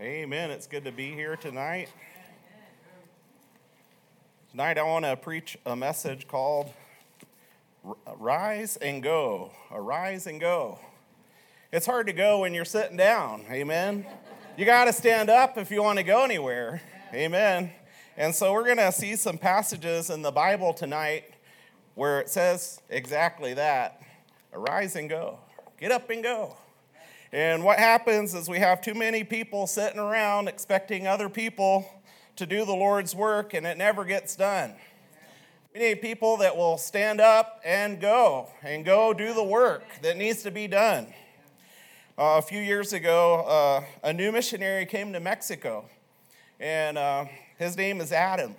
Amen. It's good to be here tonight. Tonight, I want to preach a message called Rise and Go. Arise and Go. It's hard to go when you're sitting down. Amen. You got to stand up if you want to go anywhere. Amen. And so, we're going to see some passages in the Bible tonight where it says exactly that arise and go. Get up and go. And what happens is we have too many people sitting around expecting other people to do the Lord's work, and it never gets done. We need people that will stand up and go, and go do the work that needs to be done. Uh, a few years ago, uh, a new missionary came to Mexico, and uh, his name is Adam.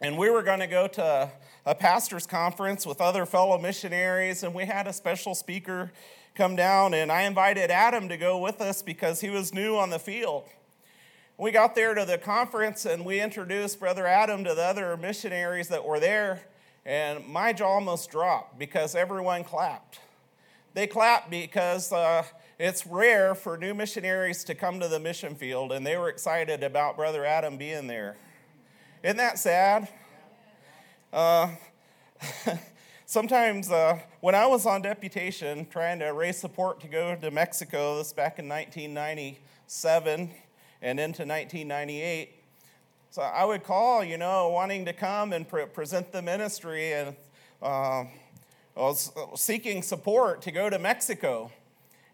And we were going to go to a pastor's conference with other fellow missionaries, and we had a special speaker come down, and I invited Adam to go with us because he was new on the field. We got there to the conference and we introduced Brother Adam to the other missionaries that were there, and my jaw almost dropped because everyone clapped. They clapped because uh, it's rare for new missionaries to come to the mission field, and they were excited about Brother Adam being there. Isn't that sad? Uh, Sometimes, uh, when I was on deputation trying to raise support to go to Mexico, this back in 1997 and into 1998, so I would call, you know, wanting to come and pre- present the ministry, and uh, seeking support to go to Mexico.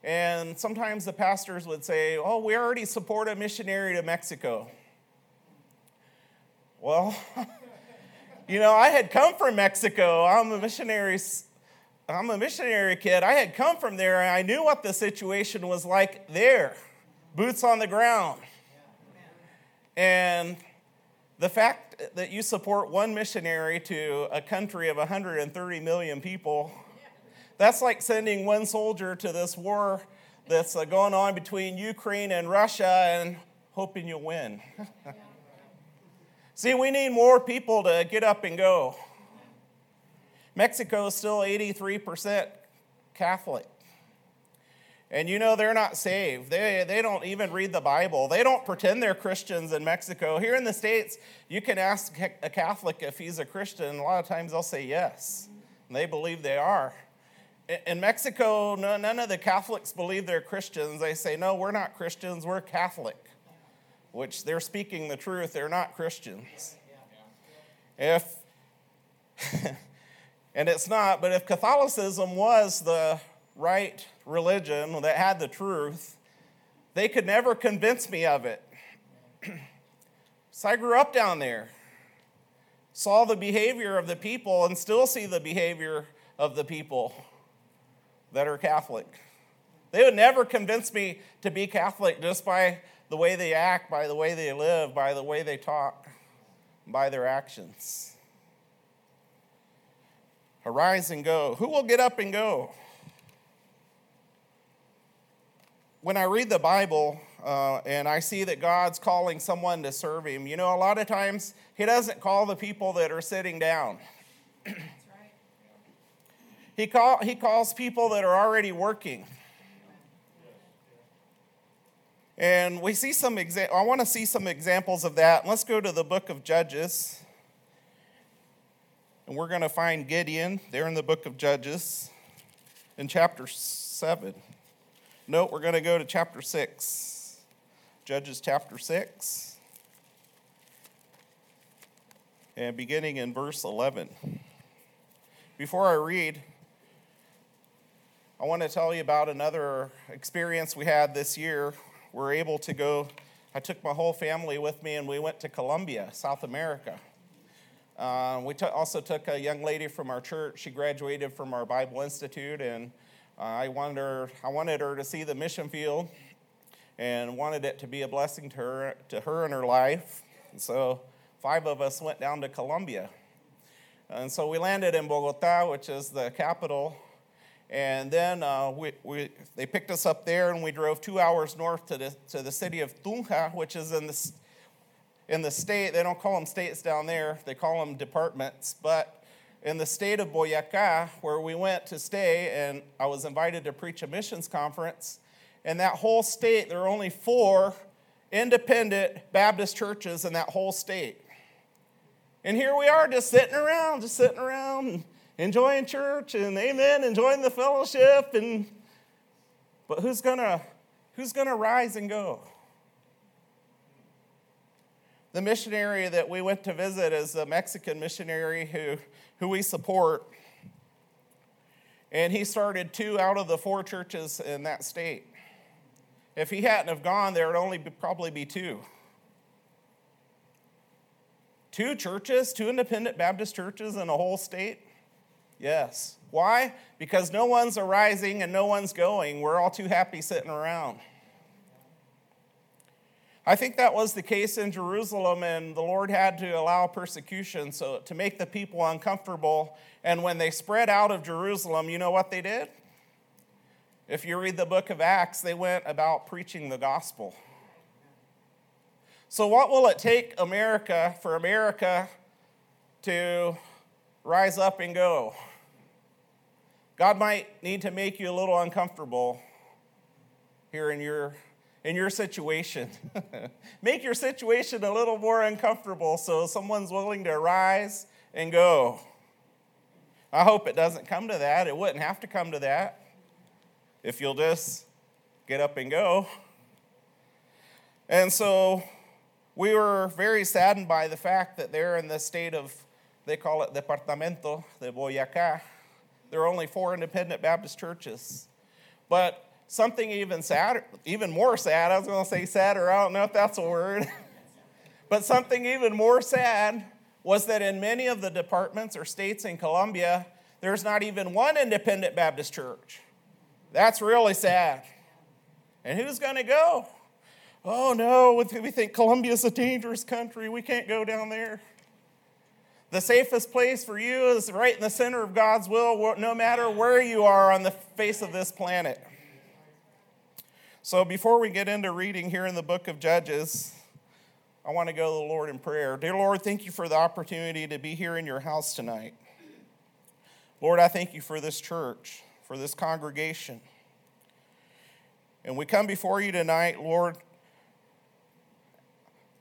And sometimes the pastors would say, Oh, we already support a missionary to Mexico. Well, You know, I had come from Mexico. I'm a missionary. I'm a missionary kid. I had come from there and I knew what the situation was like there. Boots on the ground. And the fact that you support one missionary to a country of 130 million people, that's like sending one soldier to this war that's uh, going on between Ukraine and Russia and hoping you'll win. See, we need more people to get up and go. Mexico is still 83% Catholic. And you know, they're not saved. They, they don't even read the Bible. They don't pretend they're Christians in Mexico. Here in the States, you can ask a Catholic if he's a Christian. A lot of times they'll say yes. And they believe they are. In Mexico, none of the Catholics believe they're Christians. They say, no, we're not Christians, we're Catholic which they're speaking the truth, they're not Christians. If, and it's not, but if Catholicism was the right religion that had the truth, they could never convince me of it. so I grew up down there, saw the behavior of the people, and still see the behavior of the people that are Catholic. They would never convince me to be Catholic just by the way they act, by the way they live, by the way they talk, by their actions. Arise and go. Who will get up and go? When I read the Bible uh, and I see that God's calling someone to serve Him, you know, a lot of times He doesn't call the people that are sitting down. he, call, he calls people that are already working. And we see some exa- I want to see some examples of that. Let's go to the book of Judges. And we're going to find Gideon there in the book of Judges in chapter 7. No, we're going to go to chapter 6. Judges chapter 6. And beginning in verse 11. Before I read, I want to tell you about another experience we had this year were able to go. I took my whole family with me and we went to Colombia, South America. Uh, we t- also took a young lady from our church. She graduated from our Bible Institute, and uh, I, wanted her, I wanted her to see the mission field and wanted it to be a blessing to her, to her in her life. And so, five of us went down to Colombia. And so we landed in Bogota, which is the capital and then uh, we, we, they picked us up there and we drove two hours north to the, to the city of Tunja, which is in the, in the state. They don't call them states down there, they call them departments. But in the state of Boyacá, where we went to stay, and I was invited to preach a missions conference. In that whole state, there are only four independent Baptist churches in that whole state. And here we are just sitting around, just sitting around, enjoying church and amen, enjoying the fellowship and but who's gonna who's gonna rise and go? The missionary that we went to visit is a Mexican missionary who, who we support. And he started two out of the four churches in that state. If he hadn't have gone, there would only be, probably be two. Two churches, two independent Baptist churches in a whole state? Yes. Why? Because no one's arising and no one's going. We're all too happy sitting around. I think that was the case in Jerusalem, and the Lord had to allow persecution so to make the people uncomfortable. And when they spread out of Jerusalem, you know what they did? If you read the book of Acts, they went about preaching the gospel. So, what will it take America for America to rise up and go? God might need to make you a little uncomfortable here in your in your situation. Make your situation a little more uncomfortable so someone's willing to rise and go. I hope it doesn't come to that. It wouldn't have to come to that if you'll just get up and go. And so we were very saddened by the fact that they're in the state of, they call it Departamento de Boyacá. There are only four independent Baptist churches. But something even sadder, even more sad, I was going to say sadder, I don't know if that's a word, but something even more sad was that in many of the departments or states in Colombia, there's not even one independent Baptist church. That's really sad. And who's going to go? Oh no, we think Colombia's a dangerous country. We can't go down there. The safest place for you is right in the center of God's will, no matter where you are on the face of this planet. So before we get into reading here in the book of Judges, I want to go to the Lord in prayer. Dear Lord, thank you for the opportunity to be here in your house tonight. Lord, I thank you for this church, for this congregation. And we come before you tonight, Lord,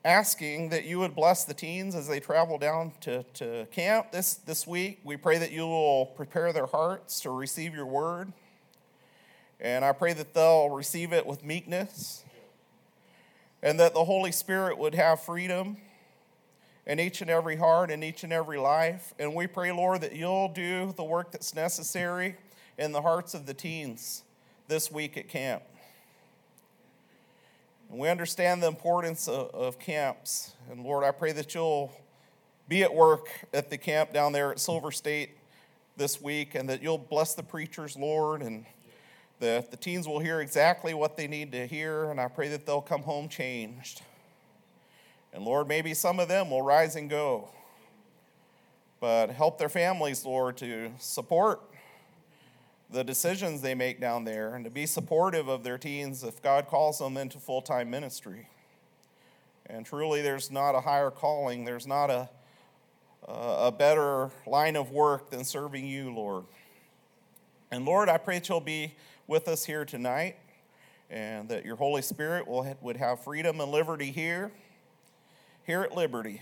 asking that you would bless the teens as they travel down to, to camp this, this week. We pray that you will prepare their hearts to receive your word. And I pray that they'll receive it with meekness and that the Holy Spirit would have freedom in each and every heart and each and every life. And we pray, Lord, that you'll do the work that's necessary in the hearts of the teens this week at camp. And we understand the importance of, of camps. And Lord, I pray that you'll be at work at the camp down there at Silver State this week and that you'll bless the preachers, Lord, and the, the teens will hear exactly what they need to hear, and I pray that they'll come home changed. And Lord, maybe some of them will rise and go. But help their families, Lord, to support the decisions they make down there and to be supportive of their teens if God calls them into full time ministry. And truly, there's not a higher calling, there's not a, a better line of work than serving you, Lord. And Lord, I pray that you'll be with us here tonight and that your Holy Spirit will, would have freedom and liberty here, here at Liberty,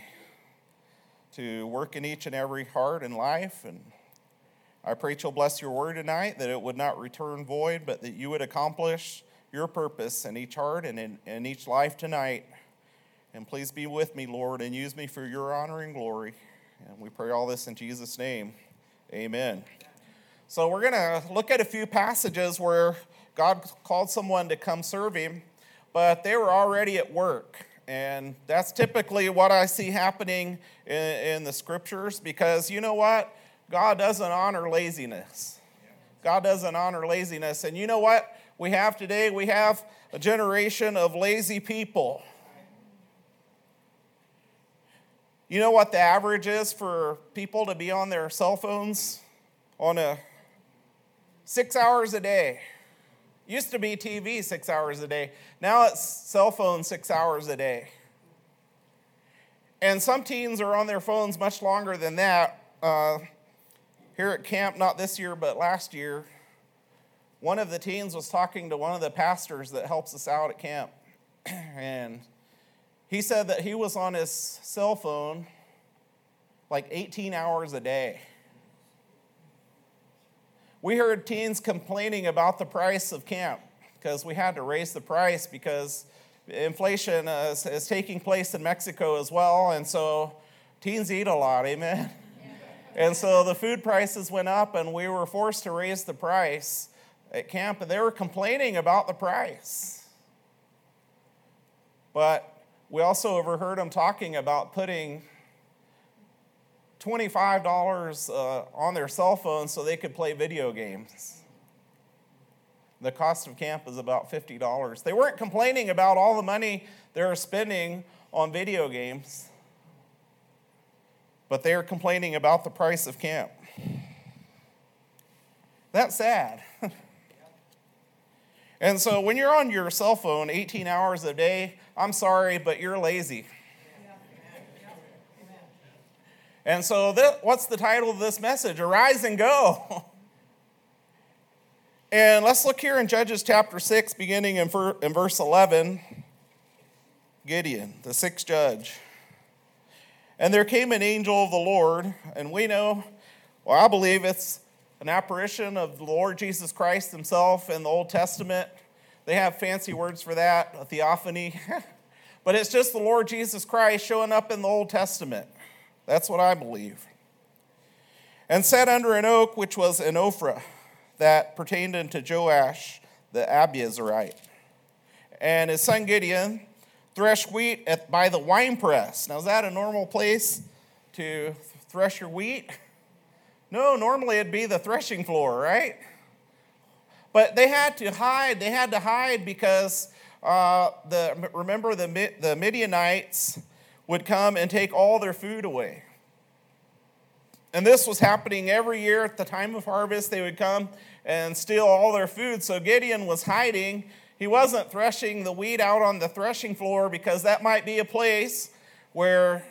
to work in each and every heart and life. And I pray you'll bless your word tonight, that it would not return void, but that you would accomplish your purpose in each heart and in, in each life tonight. And please be with me, Lord, and use me for your honor and glory. And we pray all this in Jesus' name. Amen. So we're going to look at a few passages where God called someone to come serve him, but they were already at work. And that's typically what I see happening in, in the scriptures because you know what? God doesn't honor laziness. God doesn't honor laziness. And you know what we have today? We have a generation of lazy people. You know what the average is for people to be on their cell phones on a six hours a day. Used to be TV six hours a day. Now it's cell phone six hours a day. And some teens are on their phones much longer than that. Uh, here at camp, not this year, but last year, one of the teens was talking to one of the pastors that helps us out at camp. and he said that he was on his cell phone like 18 hours a day. We heard teens complaining about the price of camp because we had to raise the price because inflation uh, is, is taking place in Mexico as well. And so teens eat a lot, amen? And so the food prices went up, and we were forced to raise the price at camp, and they were complaining about the price. But we also overheard them talking about putting $25 uh, on their cell phone so they could play video games. The cost of camp is about $50. They weren't complaining about all the money they were spending on video games, but they are complaining about the price of camp. That's sad. and so when you're on your cell phone 18 hours a day, I'm sorry, but you're lazy. And so, what's the title of this message? Arise and go. And let's look here in Judges chapter 6, beginning in, in verse 11. Gideon, the sixth judge. And there came an angel of the Lord, and we know, well, I believe it's an apparition of the Lord Jesus Christ himself in the Old Testament. They have fancy words for that, a theophany. but it's just the Lord Jesus Christ showing up in the Old Testament. That's what I believe. And sat under an oak which was an Ophrah that pertained unto Joash the Abiezrite. And his son Gideon threshed wheat at, by the winepress. Now, is that a normal place to thresh your wheat? No, normally it'd be the threshing floor, right? But they had to hide. They had to hide because uh, the remember the the Midianites would come and take all their food away. And this was happening every year at the time of harvest. They would come and steal all their food. So Gideon was hiding. He wasn't threshing the wheat out on the threshing floor because that might be a place where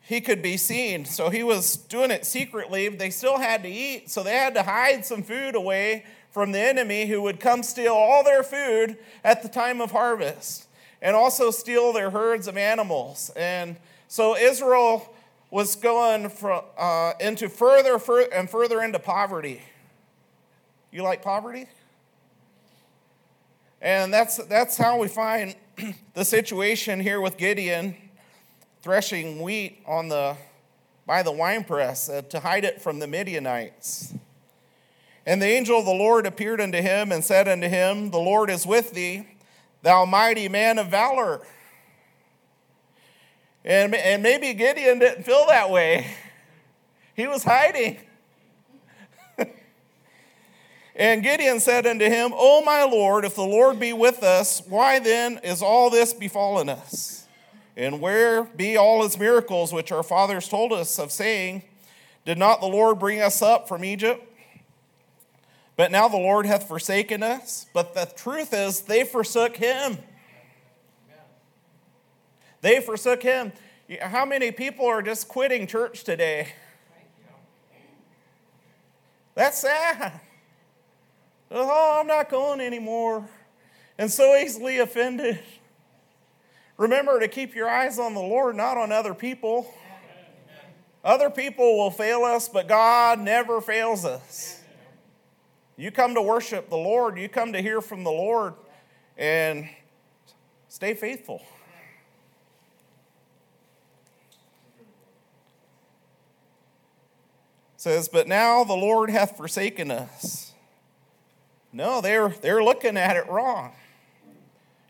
he could be seen. So he was doing it secretly. They still had to eat, so they had to hide some food away from the enemy who would come steal all their food at the time of harvest and also steal their herds of animals. And so Israel was going uh, into further, further and further into poverty. You like poverty? And that's, that's how we find the situation here with Gideon threshing wheat on the, by the winepress uh, to hide it from the Midianites. And the angel of the Lord appeared unto him and said unto him, The Lord is with thee, thou mighty man of valor. And, and maybe Gideon didn't feel that way. He was hiding. And Gideon said unto him, O my Lord, if the Lord be with us, why then is all this befallen us? And where be all his miracles which our fathers told us of, saying, Did not the Lord bring us up from Egypt? But now the Lord hath forsaken us. But the truth is, they forsook him. They forsook him. How many people are just quitting church today? That's sad. Oh, I'm not going anymore. And so easily offended. Remember to keep your eyes on the Lord, not on other people. Other people will fail us, but God never fails us. You come to worship the Lord, you come to hear from the Lord, and stay faithful. says, But now the Lord hath forsaken us. No, they're, they're looking at it wrong.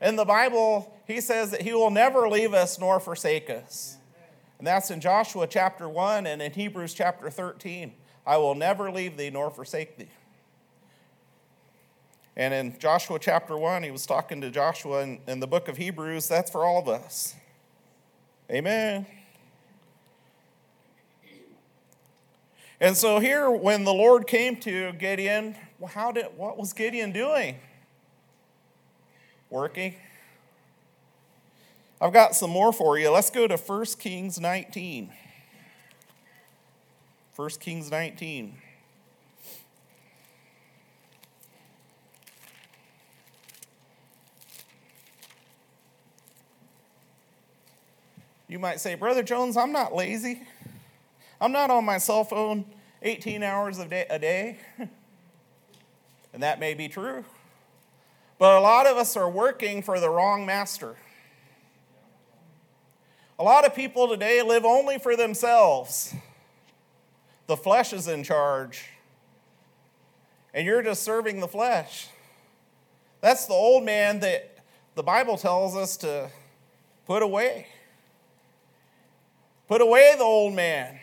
In the Bible, he says that he will never leave us nor forsake us. And that's in Joshua chapter 1 and in Hebrews chapter 13. I will never leave thee nor forsake thee. And in Joshua chapter 1, he was talking to Joshua in, in the book of Hebrews. That's for all of us. Amen. And so here, when the Lord came to Gideon, how did, what was Gideon doing? Working. I've got some more for you. Let's go to 1 Kings 19. 1 Kings 19. You might say, Brother Jones, I'm not lazy. I'm not on my cell phone 18 hours a day. A day. and that may be true. But a lot of us are working for the wrong master. A lot of people today live only for themselves. The flesh is in charge, and you're just serving the flesh. That's the old man that the Bible tells us to put away. Put away the old man.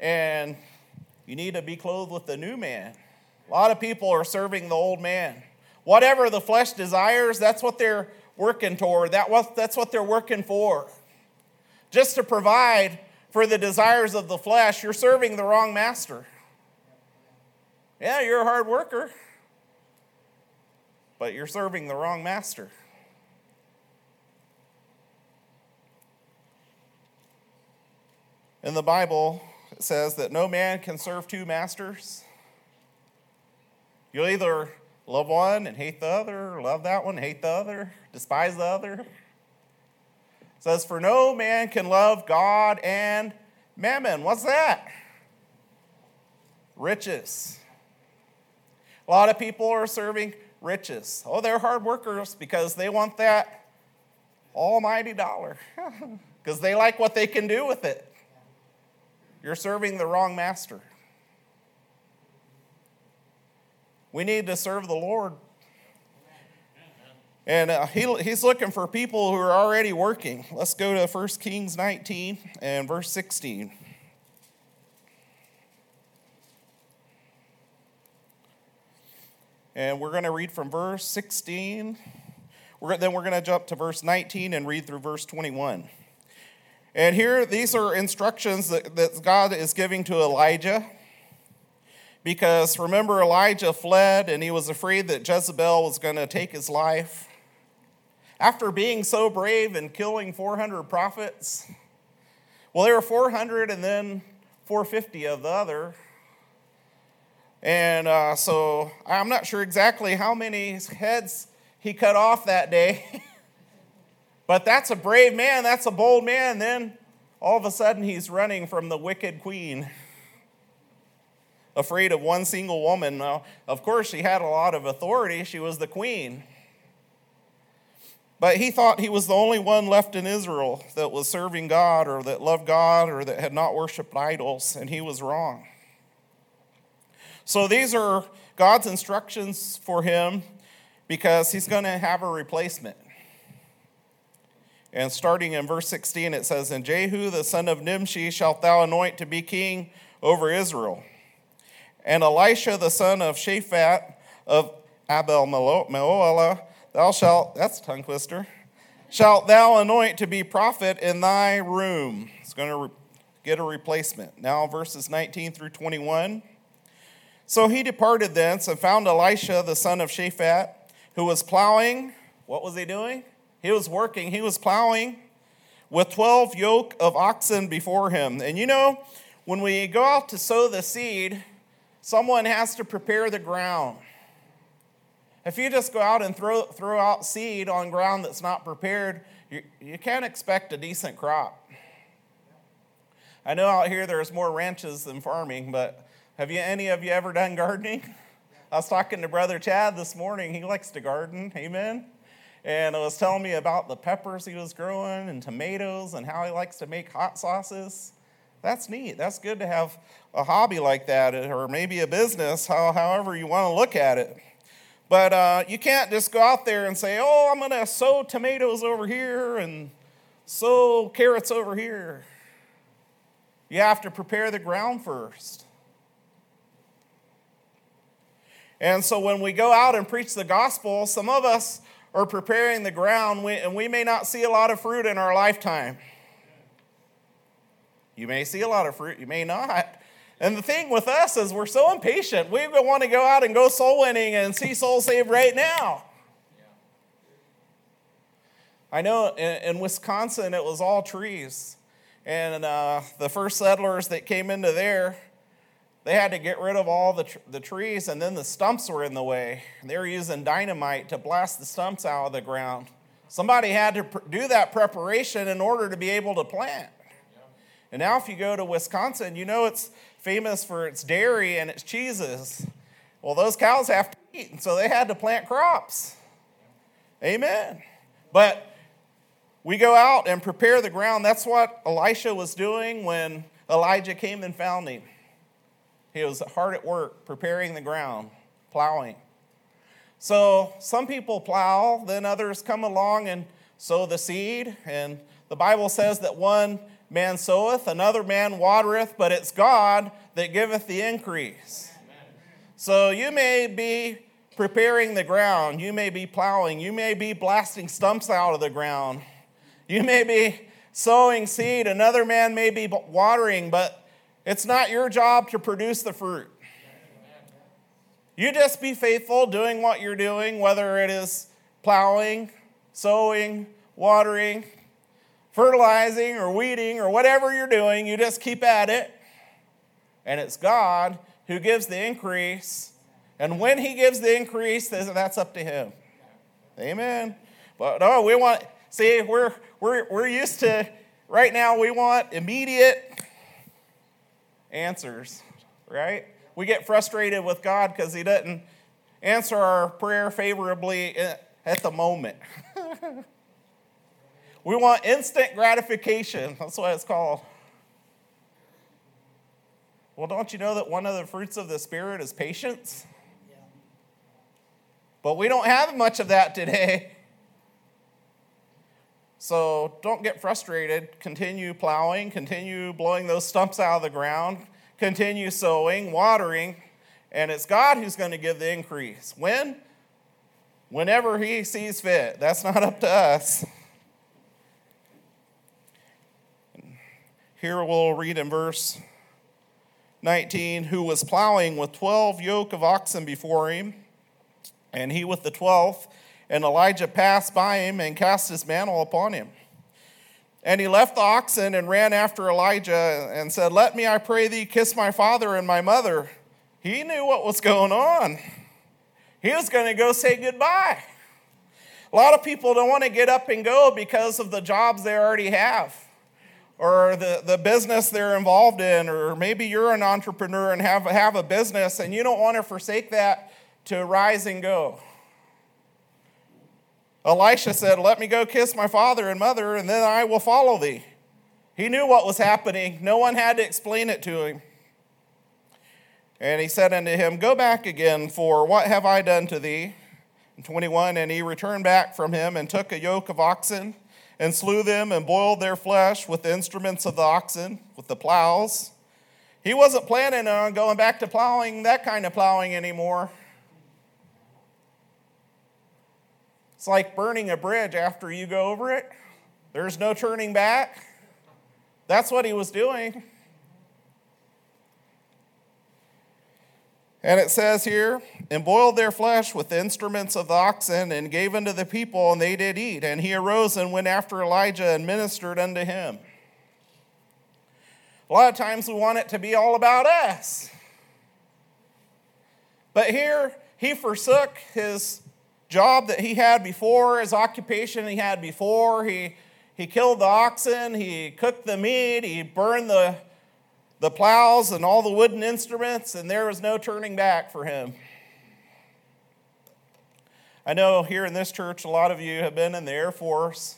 And you need to be clothed with the new man. A lot of people are serving the old man. Whatever the flesh desires, that's what they're working toward. That that's what they're working for. Just to provide for the desires of the flesh, you're serving the wrong master. Yeah, you're a hard worker, but you're serving the wrong master. In the Bible, says that no man can serve two masters. You'll either love one and hate the other, love that one, hate the other, despise the other. It says, For no man can love God and mammon. What's that? Riches. A lot of people are serving riches. Oh, they're hard workers because they want that almighty dollar, because they like what they can do with it. You're serving the wrong master. We need to serve the Lord. And uh, he, he's looking for people who are already working. Let's go to 1 Kings 19 and verse 16. And we're going to read from verse 16. We're, then we're going to jump to verse 19 and read through verse 21. And here, these are instructions that, that God is giving to Elijah. Because remember, Elijah fled and he was afraid that Jezebel was going to take his life. After being so brave and killing 400 prophets, well, there were 400 and then 450 of the other. And uh, so I'm not sure exactly how many heads he cut off that day. But that's a brave man, that's a bold man. Then all of a sudden he's running from the wicked queen, afraid of one single woman. Now, of course, she had a lot of authority, she was the queen. But he thought he was the only one left in Israel that was serving God or that loved God or that had not worshiped idols, and he was wrong. So these are God's instructions for him because he's going to have a replacement. And starting in verse 16, it says, And Jehu the son of Nimshi shalt thou anoint to be king over Israel. And Elisha the son of Shaphat of Abel Meholah, thou shalt, that's tongue twister, shalt thou anoint to be prophet in thy room. It's going to re- get a replacement. Now, verses 19 through 21. So he departed thence and found Elisha the son of Shaphat, who was plowing. What was he doing? He was working, he was plowing with 12 yoke of oxen before him. And you know, when we go out to sow the seed, someone has to prepare the ground. If you just go out and throw, throw out seed on ground that's not prepared, you, you can't expect a decent crop. I know out here there's more ranches than farming, but have you any of you ever done gardening? I was talking to Brother Chad this morning. He likes to garden. Amen and it was telling me about the peppers he was growing and tomatoes and how he likes to make hot sauces. That's neat. That's good to have a hobby like that, or maybe a business, how, however you want to look at it. But uh, you can't just go out there and say, oh, I'm going to sow tomatoes over here and sow carrots over here. You have to prepare the ground first. And so when we go out and preach the gospel, some of us or preparing the ground, and we may not see a lot of fruit in our lifetime. You may see a lot of fruit, you may not. And the thing with us is we're so impatient. We want to go out and go soul winning and see souls saved right now. I know in, Wisconsin it was all trees. And uh, the first settlers that came into there, they had to get rid of all the, tr- the trees, and then the stumps were in the way. They were using dynamite to blast the stumps out of the ground. Somebody had to pr- do that preparation in order to be able to plant. And now, if you go to Wisconsin, you know it's famous for its dairy and its cheeses. Well, those cows have to eat, and so they had to plant crops. Amen. But we go out and prepare the ground. That's what Elisha was doing when Elijah came and found him. He was hard at work preparing the ground, plowing. So some people plow, then others come along and sow the seed. And the Bible says that one man soweth, another man watereth, but it's God that giveth the increase. So you may be preparing the ground, you may be plowing, you may be blasting stumps out of the ground, you may be sowing seed, another man may be watering, but it's not your job to produce the fruit. You just be faithful doing what you're doing, whether it is plowing, sowing, watering, fertilizing, or weeding, or whatever you're doing. You just keep at it. And it's God who gives the increase. And when He gives the increase, that's up to Him. Amen. But no, we want, see, we're, we're, we're used to, right now, we want immediate answers, right? we get frustrated with God because He doesn't answer our prayer favorably at the moment. we want instant gratification. That's what it's called. Well, don't you know that one of the fruits of the Spirit is patience? But we don't have much of that today. So don't get frustrated. Continue plowing, continue blowing those stumps out of the ground, continue sowing, watering, and it's God who's going to give the increase. When? Whenever He sees fit. That's not up to us. Here we'll read in verse 19 who was plowing with 12 yoke of oxen before him, and he with the 12th. And Elijah passed by him and cast his mantle upon him. And he left the oxen and ran after Elijah and said, Let me, I pray thee, kiss my father and my mother. He knew what was going on. He was going to go say goodbye. A lot of people don't want to get up and go because of the jobs they already have or the, the business they're involved in, or maybe you're an entrepreneur and have, have a business and you don't want to forsake that to rise and go. Elisha said, Let me go kiss my father and mother, and then I will follow thee. He knew what was happening. No one had to explain it to him. And he said unto him, Go back again, for what have I done to thee? And 21, and he returned back from him and took a yoke of oxen and slew them and boiled their flesh with the instruments of the oxen, with the plows. He wasn't planning on going back to plowing that kind of plowing anymore. It's like burning a bridge after you go over it. There's no turning back. That's what he was doing. And it says here, and boiled their flesh with the instruments of the oxen, and gave unto the people, and they did eat. And he arose and went after Elijah and ministered unto him. A lot of times we want it to be all about us. But here, he forsook his job that he had before, his occupation he had before. He, he killed the oxen, he cooked the meat, he burned the, the plows and all the wooden instruments, and there was no turning back for him. I know here in this church, a lot of you have been in the Air Force.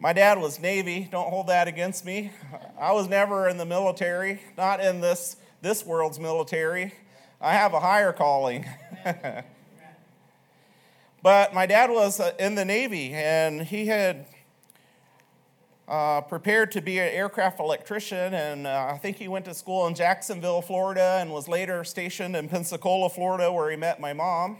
My dad was Navy. Don't hold that against me. I was never in the military, not in this, this world's military. I have a higher calling. But my dad was uh, in the Navy, and he had uh, prepared to be an aircraft electrician, and uh, I think he went to school in Jacksonville, Florida, and was later stationed in Pensacola, Florida, where he met my mom.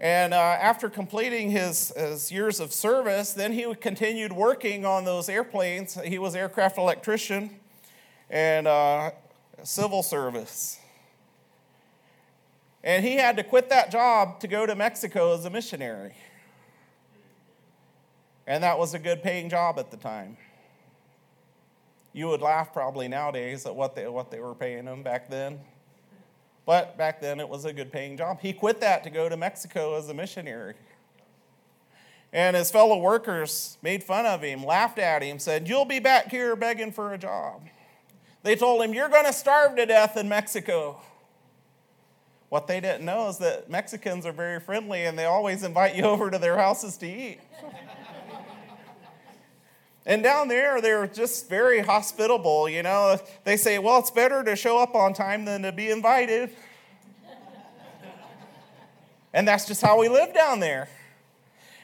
And uh, after completing his, his years of service, then he continued working on those airplanes. He was aircraft electrician and uh, civil service. And he had to quit that job to go to Mexico as a missionary. And that was a good paying job at the time. You would laugh probably nowadays at what they, what they were paying him back then. But back then it was a good paying job. He quit that to go to Mexico as a missionary. And his fellow workers made fun of him, laughed at him, said, You'll be back here begging for a job. They told him, You're going to starve to death in Mexico. What they didn't know is that Mexicans are very friendly and they always invite you over to their houses to eat. and down there, they're just very hospitable. You know, they say, Well, it's better to show up on time than to be invited. and that's just how we live down there.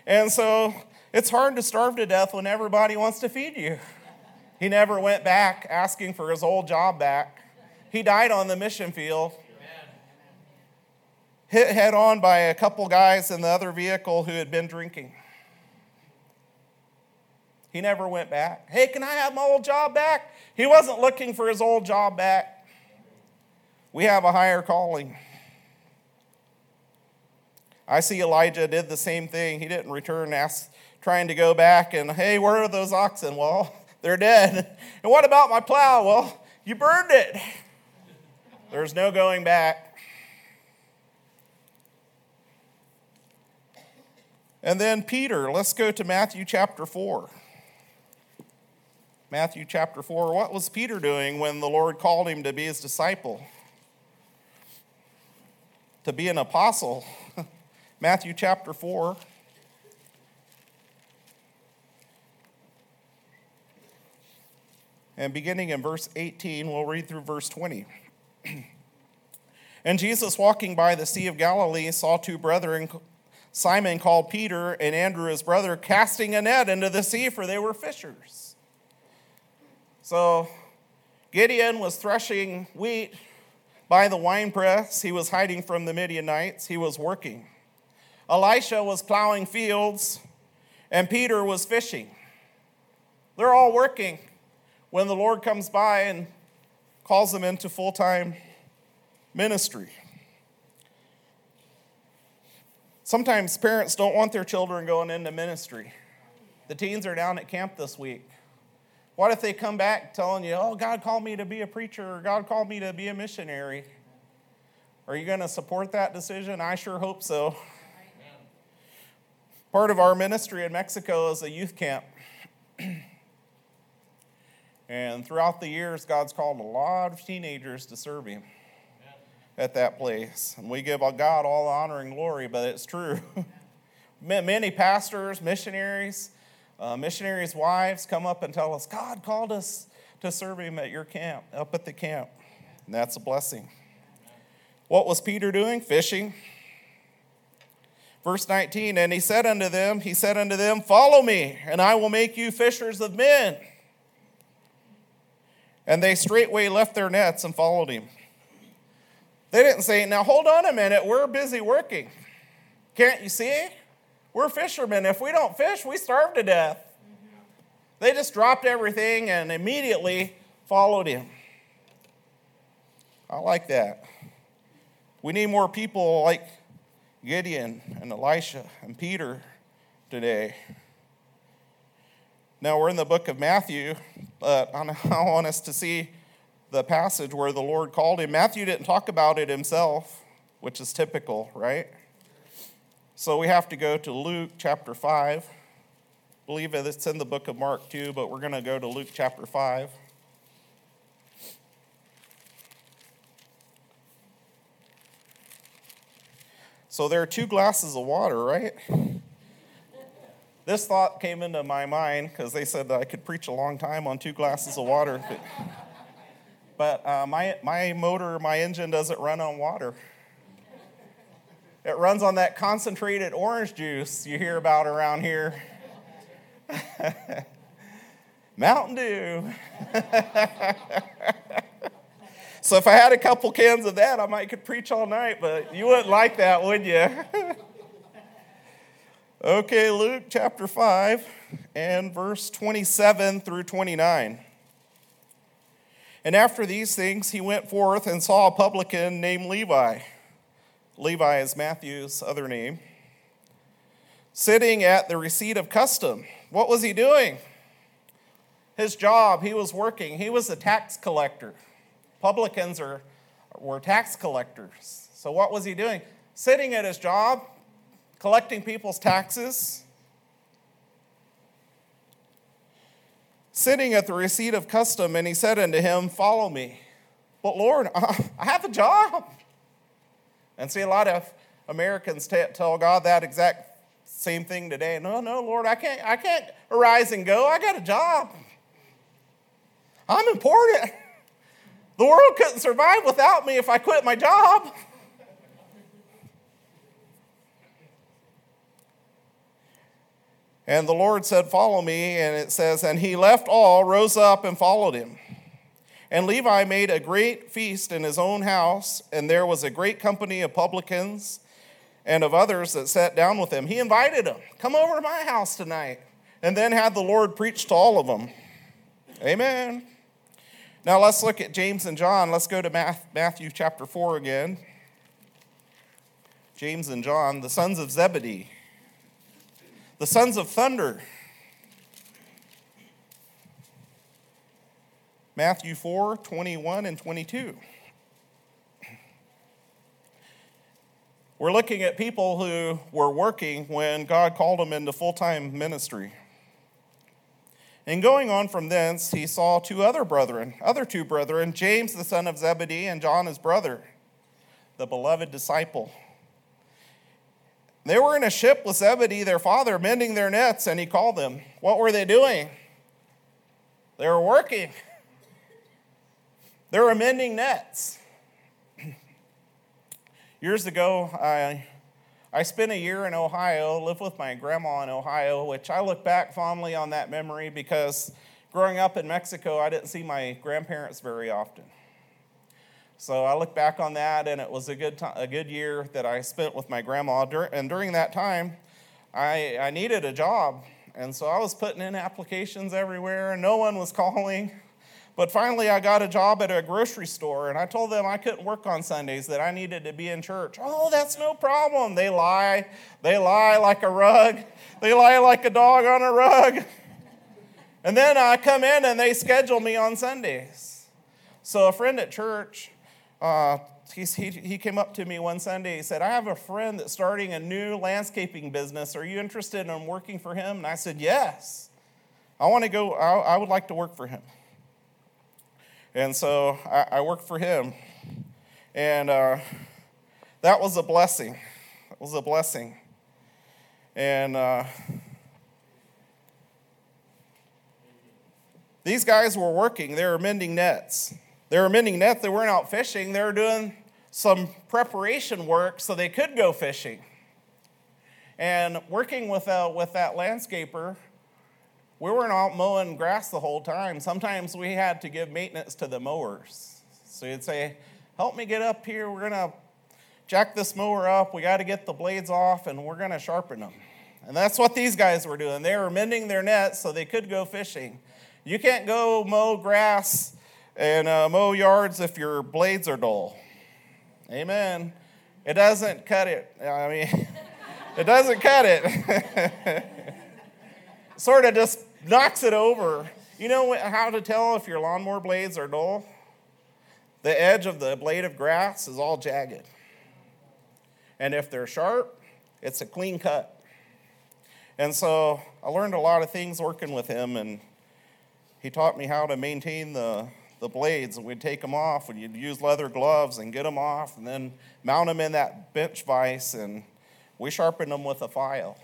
And so it's hard to starve to death when everybody wants to feed you. He never went back asking for his old job back. He died on the mission field, hit head on by a couple guys in the other vehicle who had been drinking. He never went back. Hey, can I have my old job back? He wasn't looking for his old job back. We have a higher calling. I see Elijah did the same thing. He didn't return, ask, trying to go back and, hey, where are those oxen? Well, they're dead. And what about my plow? Well, you burned it. There's no going back. And then Peter, let's go to Matthew chapter 4. Matthew chapter 4. What was Peter doing when the Lord called him to be his disciple? To be an apostle? Matthew chapter 4. And beginning in verse 18, we'll read through verse 20. and Jesus, walking by the Sea of Galilee, saw two brethren, Simon called Peter and Andrew his brother, casting a net into the sea, for they were fishers. So Gideon was threshing wheat by the winepress. He was hiding from the Midianites. He was working. Elisha was plowing fields, and Peter was fishing. They're all working when the Lord comes by and calls them into full time ministry. Sometimes parents don't want their children going into ministry. The teens are down at camp this week. What if they come back telling you, oh, God called me to be a preacher or God called me to be a missionary? Are you going to support that decision? I sure hope so. Part of our ministry in Mexico is a youth camp. and throughout the years, God's called a lot of teenagers to serve Him at that place. And we give God all honor and glory, but it's true. Many pastors, missionaries, uh, missionaries' wives come up and tell us, God called us to serve Him at your camp, up at the camp. And that's a blessing. What was Peter doing? Fishing. Verse 19, and he said unto them, He said unto them, Follow me, and I will make you fishers of men. And they straightway left their nets and followed him. They didn't say, Now hold on a minute, we're busy working. Can't you see? We're fishermen. If we don't fish, we starve to death. They just dropped everything and immediately followed him. I like that. We need more people like Gideon and Elisha and Peter today. Now we're in the book of Matthew, but I want us to see the passage where the Lord called him. Matthew didn't talk about it himself, which is typical, right? So we have to go to Luke chapter 5. I believe it's in the book of Mark too, but we're going to go to Luke chapter 5. So there are two glasses of water, right? This thought came into my mind because they said that I could preach a long time on two glasses of water. But, but uh, my, my motor, my engine doesn't run on water. It runs on that concentrated orange juice you hear about around here. Mountain Dew. So if I had a couple cans of that, I might could preach all night, but you wouldn't like that, would you? okay, Luke chapter 5 and verse 27 through 29. And after these things, he went forth and saw a publican named Levi. Levi is Matthew's other name. Sitting at the receipt of custom. What was he doing? His job, he was working. He was a tax collector. Publicans are, were tax collectors. So what was he doing? Sitting at his job, collecting people's taxes. Sitting at the receipt of custom, and he said unto him, Follow me. But Lord, I have a job. And see, a lot of Americans t- tell God that exact same thing today. No, no, Lord, I can't, I can't arise and go. I got a job. I'm important. The world couldn't survive without me if I quit my job. And the Lord said, Follow me. And it says, And he left all, rose up, and followed him. And Levi made a great feast in his own house, and there was a great company of publicans and of others that sat down with him. He invited them, Come over to my house tonight. And then had the Lord preach to all of them. Amen. Now let's look at James and John. Let's go to Matthew chapter 4 again. James and John, the sons of Zebedee, the sons of thunder. Matthew 4 21 and 22. We're looking at people who were working when God called them into full time ministry. And going on from thence, he saw two other brethren, other two brethren, James the son of Zebedee and John his brother, the beloved disciple. They were in a ship with Zebedee, their father, mending their nets, and he called them. What were they doing? They were working. They were mending nets. Years ago, I, I spent a year in Ohio, lived with my grandma in Ohio, which I look back fondly on that memory because growing up in Mexico, I didn't see my grandparents very often. So I look back on that, and it was a good, time, a good year that I spent with my grandma. And during that time, I, I needed a job. And so I was putting in applications everywhere, and no one was calling. But finally, I got a job at a grocery store, and I told them I couldn't work on Sundays, that I needed to be in church. Oh, that's no problem. They lie. They lie like a rug. They lie like a dog on a rug. And then I come in and they schedule me on Sundays. So a friend at church, uh, he, he came up to me one Sunday. He said, I have a friend that's starting a new landscaping business. Are you interested in working for him? And I said, Yes. I want to go, I, I would like to work for him. And so I, I worked for him. And uh, that was a blessing. It was a blessing. And uh, these guys were working, they were mending nets. They were mending nets, they weren't out fishing, they were doing some preparation work so they could go fishing. And working with, uh, with that landscaper, we weren't out mowing grass the whole time. Sometimes we had to give maintenance to the mowers. So you'd say, Help me get up here. We're going to jack this mower up. We got to get the blades off and we're going to sharpen them. And that's what these guys were doing. They were mending their nets so they could go fishing. You can't go mow grass and uh, mow yards if your blades are dull. Amen. It doesn't cut it. I mean, it doesn't cut it. sort of just knocks it over. You know how to tell if your lawnmower blades are dull? The edge of the blade of grass is all jagged. And if they're sharp, it's a clean cut. And so I learned a lot of things working with him, and he taught me how to maintain the, the blades. And we'd take them off, and you'd use leather gloves and get them off, and then mount them in that bench vise, and we sharpened them with a file.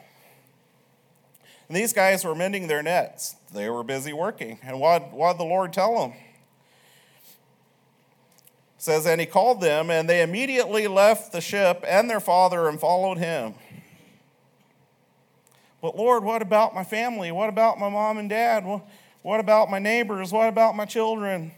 And these guys were mending their nets. They were busy working. And what, what the Lord tell them? It says, And he called them, and they immediately left the ship and their father and followed him. But Lord, what about my family? What about my mom and dad? What about my neighbors? What about my children?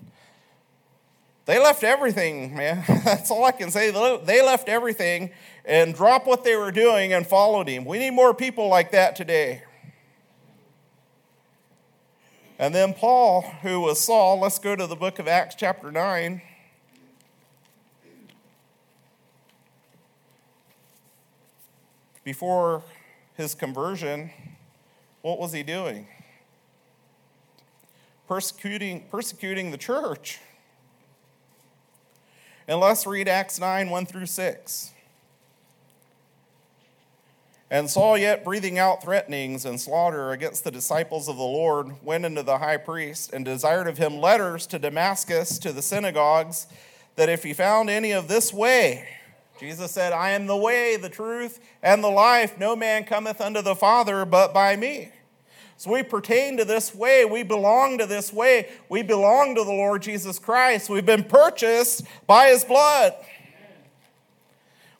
They left everything, man. That's all I can say. They left everything and dropped what they were doing and followed him. We need more people like that today. And then Paul, who was Saul, let's go to the book of Acts, chapter 9. Before his conversion, what was he doing? Persecuting, persecuting the church. And let's read Acts 9 1 through 6. And Saul, yet breathing out threatenings and slaughter against the disciples of the Lord, went into the high priest and desired of him letters to Damascus to the synagogues, that if he found any of this way, Jesus said, I am the way, the truth, and the life. No man cometh unto the Father but by me. So we pertain to this way. We belong to this way. We belong to the Lord Jesus Christ. We've been purchased by his blood.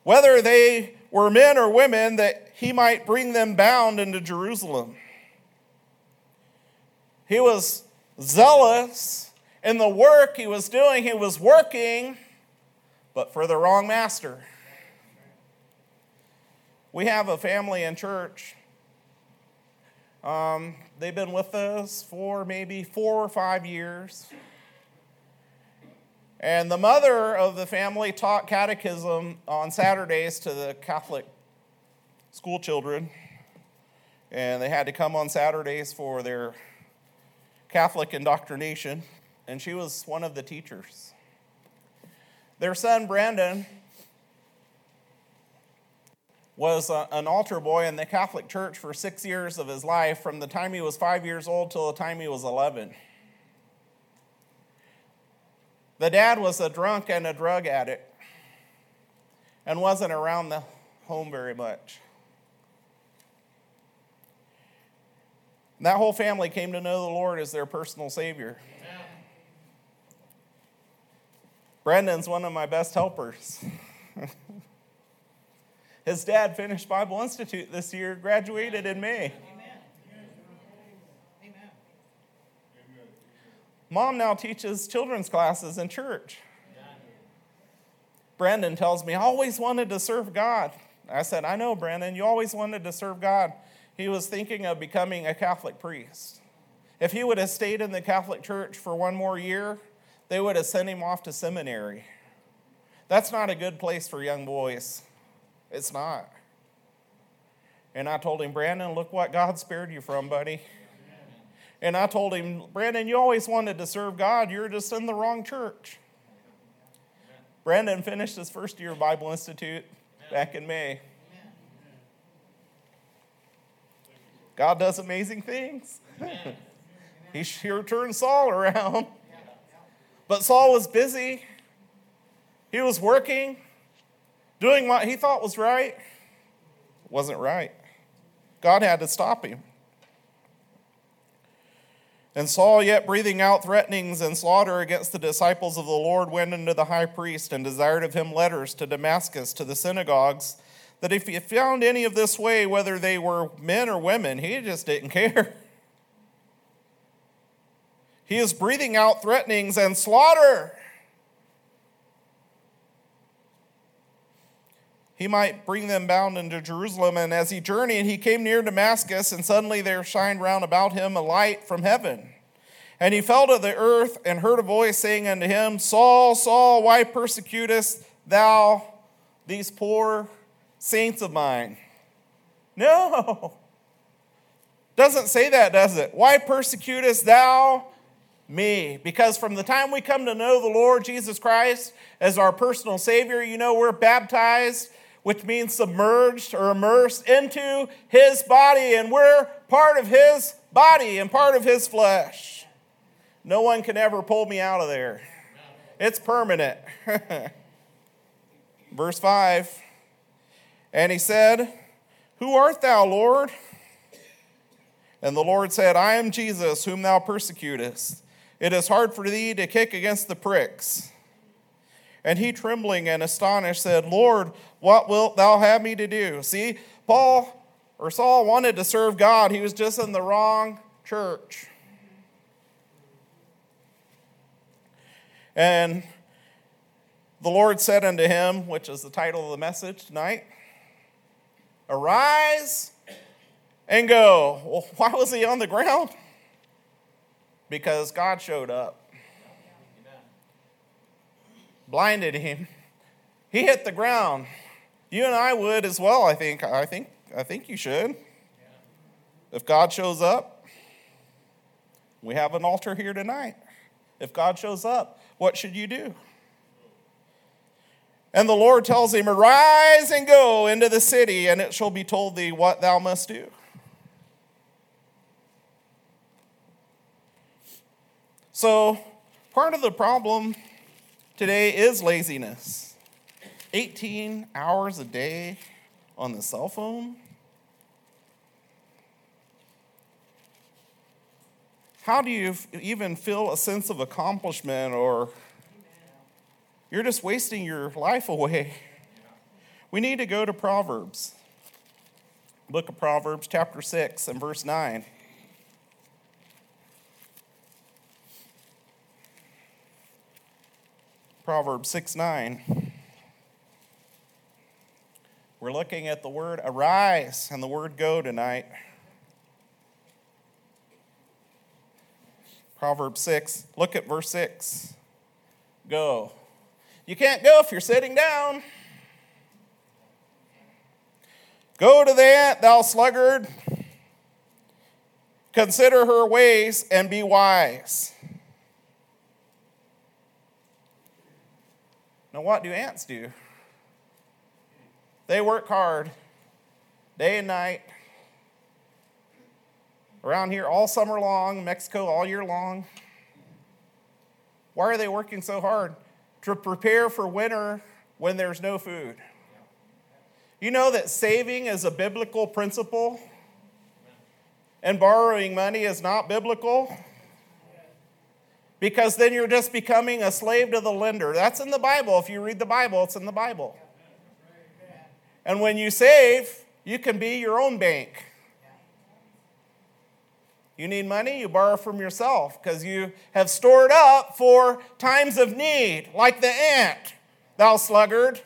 Whether they were men or women, that he might bring them bound into Jerusalem. He was zealous in the work he was doing. He was working, but for the wrong master. We have a family in church um, they've been with us for maybe four or five years. And the mother of the family taught catechism on Saturdays to the Catholic school children. And they had to come on Saturdays for their Catholic indoctrination. And she was one of the teachers. Their son, Brandon, was a, an altar boy in the Catholic Church for six years of his life, from the time he was five years old till the time he was 11. The dad was a drunk and a drug addict and wasn't around the home very much. that whole family came to know the Lord as their personal Savior. Amen. Brendan's one of my best helpers. His dad finished Bible Institute this year, graduated in May. Mom now teaches children's classes in church. Brandon tells me, I always wanted to serve God. I said, I know, Brandon, you always wanted to serve God. He was thinking of becoming a Catholic priest. If he would have stayed in the Catholic Church for one more year, they would have sent him off to seminary. That's not a good place for young boys. It's not. And I told him, Brandon, look what God spared you from, buddy. And I told him, Brandon, you always wanted to serve God. You're just in the wrong church. Brandon finished his first year of Bible Institute back in May. God does amazing things. he sure turned Saul around. But Saul was busy, he was working, doing what he thought was right wasn't right. God had to stop him. And Saul, yet breathing out threatenings and slaughter against the disciples of the Lord, went unto the high priest and desired of him letters to Damascus, to the synagogues, that if he found any of this way, whether they were men or women, he just didn't care. He is breathing out threatenings and slaughter. He might bring them bound into Jerusalem. And as he journeyed, he came near Damascus, and suddenly there shined round about him a light from heaven. And he fell to the earth and heard a voice saying unto him, Saul, Saul, why persecutest thou these poor saints of mine? No. Doesn't say that, does it? Why persecutest thou me? Because from the time we come to know the Lord Jesus Christ as our personal Savior, you know, we're baptized which means submerged or immersed into his body, and we're part of his body and part of his flesh. No one can ever pull me out of there. It's permanent. Verse 5 And he said, Who art thou, Lord? And the Lord said, I am Jesus, whom thou persecutest. It is hard for thee to kick against the pricks. And he, trembling and astonished, said, Lord, what wilt thou have me to do? See, Paul or Saul wanted to serve God, he was just in the wrong church. And the Lord said unto him, which is the title of the message tonight, Arise and go. Well, why was he on the ground? Because God showed up blinded him. He hit the ground. You and I would as well, I think. I think I think you should. If God shows up, we have an altar here tonight. If God shows up, what should you do? And the Lord tells him, Arise and go into the city, and it shall be told thee what thou must do. So, part of the problem today is laziness. 18 hours a day on the cell phone. How do you even feel a sense of accomplishment or you're just wasting your life away. We need to go to Proverbs. Book of Proverbs, chapter 6, and verse 9. Proverbs 6 9. We're looking at the word arise and the word go tonight. Proverbs 6, look at verse 6. Go. You can't go if you're sitting down. Go to the ant, thou sluggard. Consider her ways and be wise. Now, what do ants do? They work hard, day and night. Around here all summer long, Mexico all year long. Why are they working so hard? to prepare for winter when there's no food. You know that saving is a biblical principle and borrowing money is not biblical? Because then you're just becoming a slave to the lender. That's in the Bible. If you read the Bible, it's in the Bible. And when you save, you can be your own bank. You need money, you borrow from yourself because you have stored up for times of need, like the ant, thou sluggard.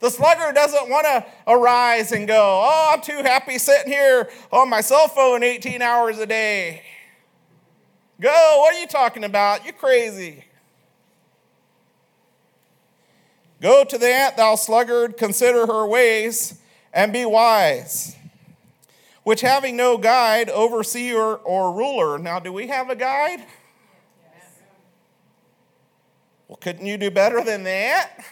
The sluggard doesn't want to arise and go, Oh, I'm too happy sitting here on my cell phone 18 hours a day. Go, what are you talking about? You crazy. Go to the ant, thou sluggard, consider her ways, and be wise which having no guide, overseer, or ruler. Now, do we have a guide? Yes. Well, couldn't you do better than that?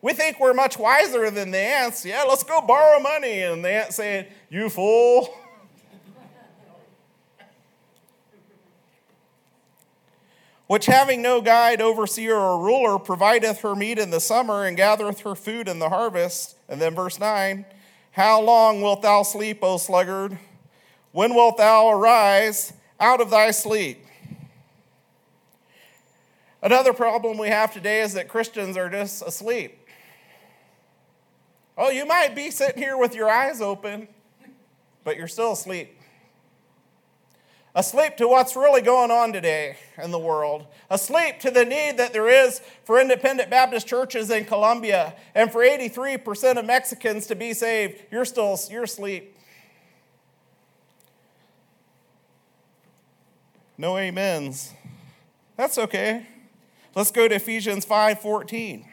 We think we're much wiser than the ants. Yeah, let's go borrow money. And the ant saying, You fool. Which having no guide, overseer, or ruler, provideth her meat in the summer and gathereth her food in the harvest. And then verse 9 how long wilt thou sleep, O sluggard? When wilt thou arise out of thy sleep? Another problem we have today is that Christians are just asleep. Oh, you might be sitting here with your eyes open, but you're still asleep asleep to what's really going on today in the world, asleep to the need that there is for independent Baptist churches in Colombia and for 83% of Mexicans to be saved. You're still you're asleep. No amens. That's okay. Let's go to Ephesians 5:14.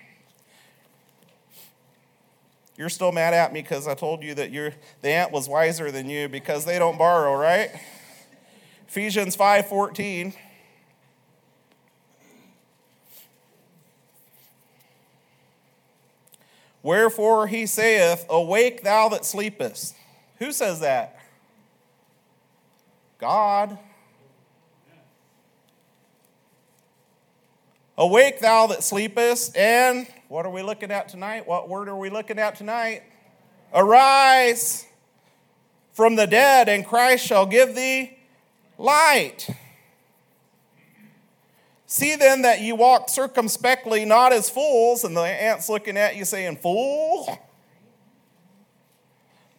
You're still mad at me because I told you that you the ant was wiser than you because they don't borrow, right? Ephesians 5:14 Wherefore he saith, Awake thou that sleepest. Who says that? God. Awake thou that sleepest, and what are we looking at tonight? What word are we looking at tonight? Arise from the dead, and Christ shall give thee light. See then that you walk circumspectly, not as fools, and the ant's looking at you saying, Fool,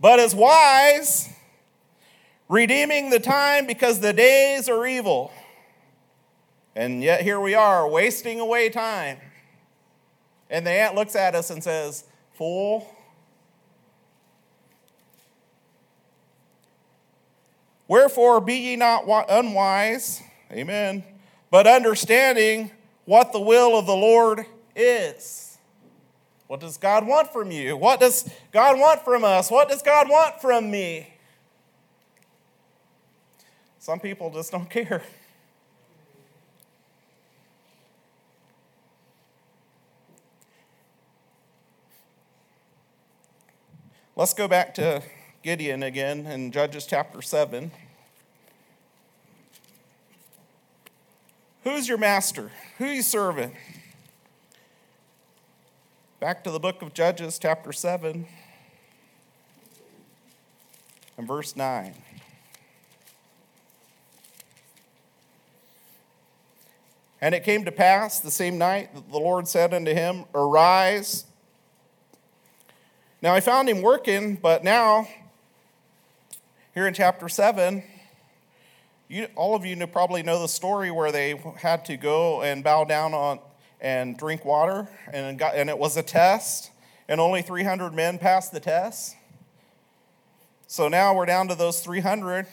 but as wise, redeeming the time because the days are evil. And yet here we are, wasting away time. And the ant looks at us and says, Fool, Wherefore be ye not unwise, amen, but understanding what the will of the Lord is. What does God want from you? What does God want from us? What does God want from me? Some people just don't care. Let's go back to Gideon again in Judges chapter 7. Who's your master? Who you serving? Back to the book of Judges, chapter 7, and verse 9. And it came to pass the same night that the Lord said unto him, Arise. Now I found him working, but now, here in chapter 7, you, all of you know, probably know the story where they had to go and bow down on and drink water, and, got, and it was a test, and only 300 men passed the test. So now we're down to those 300,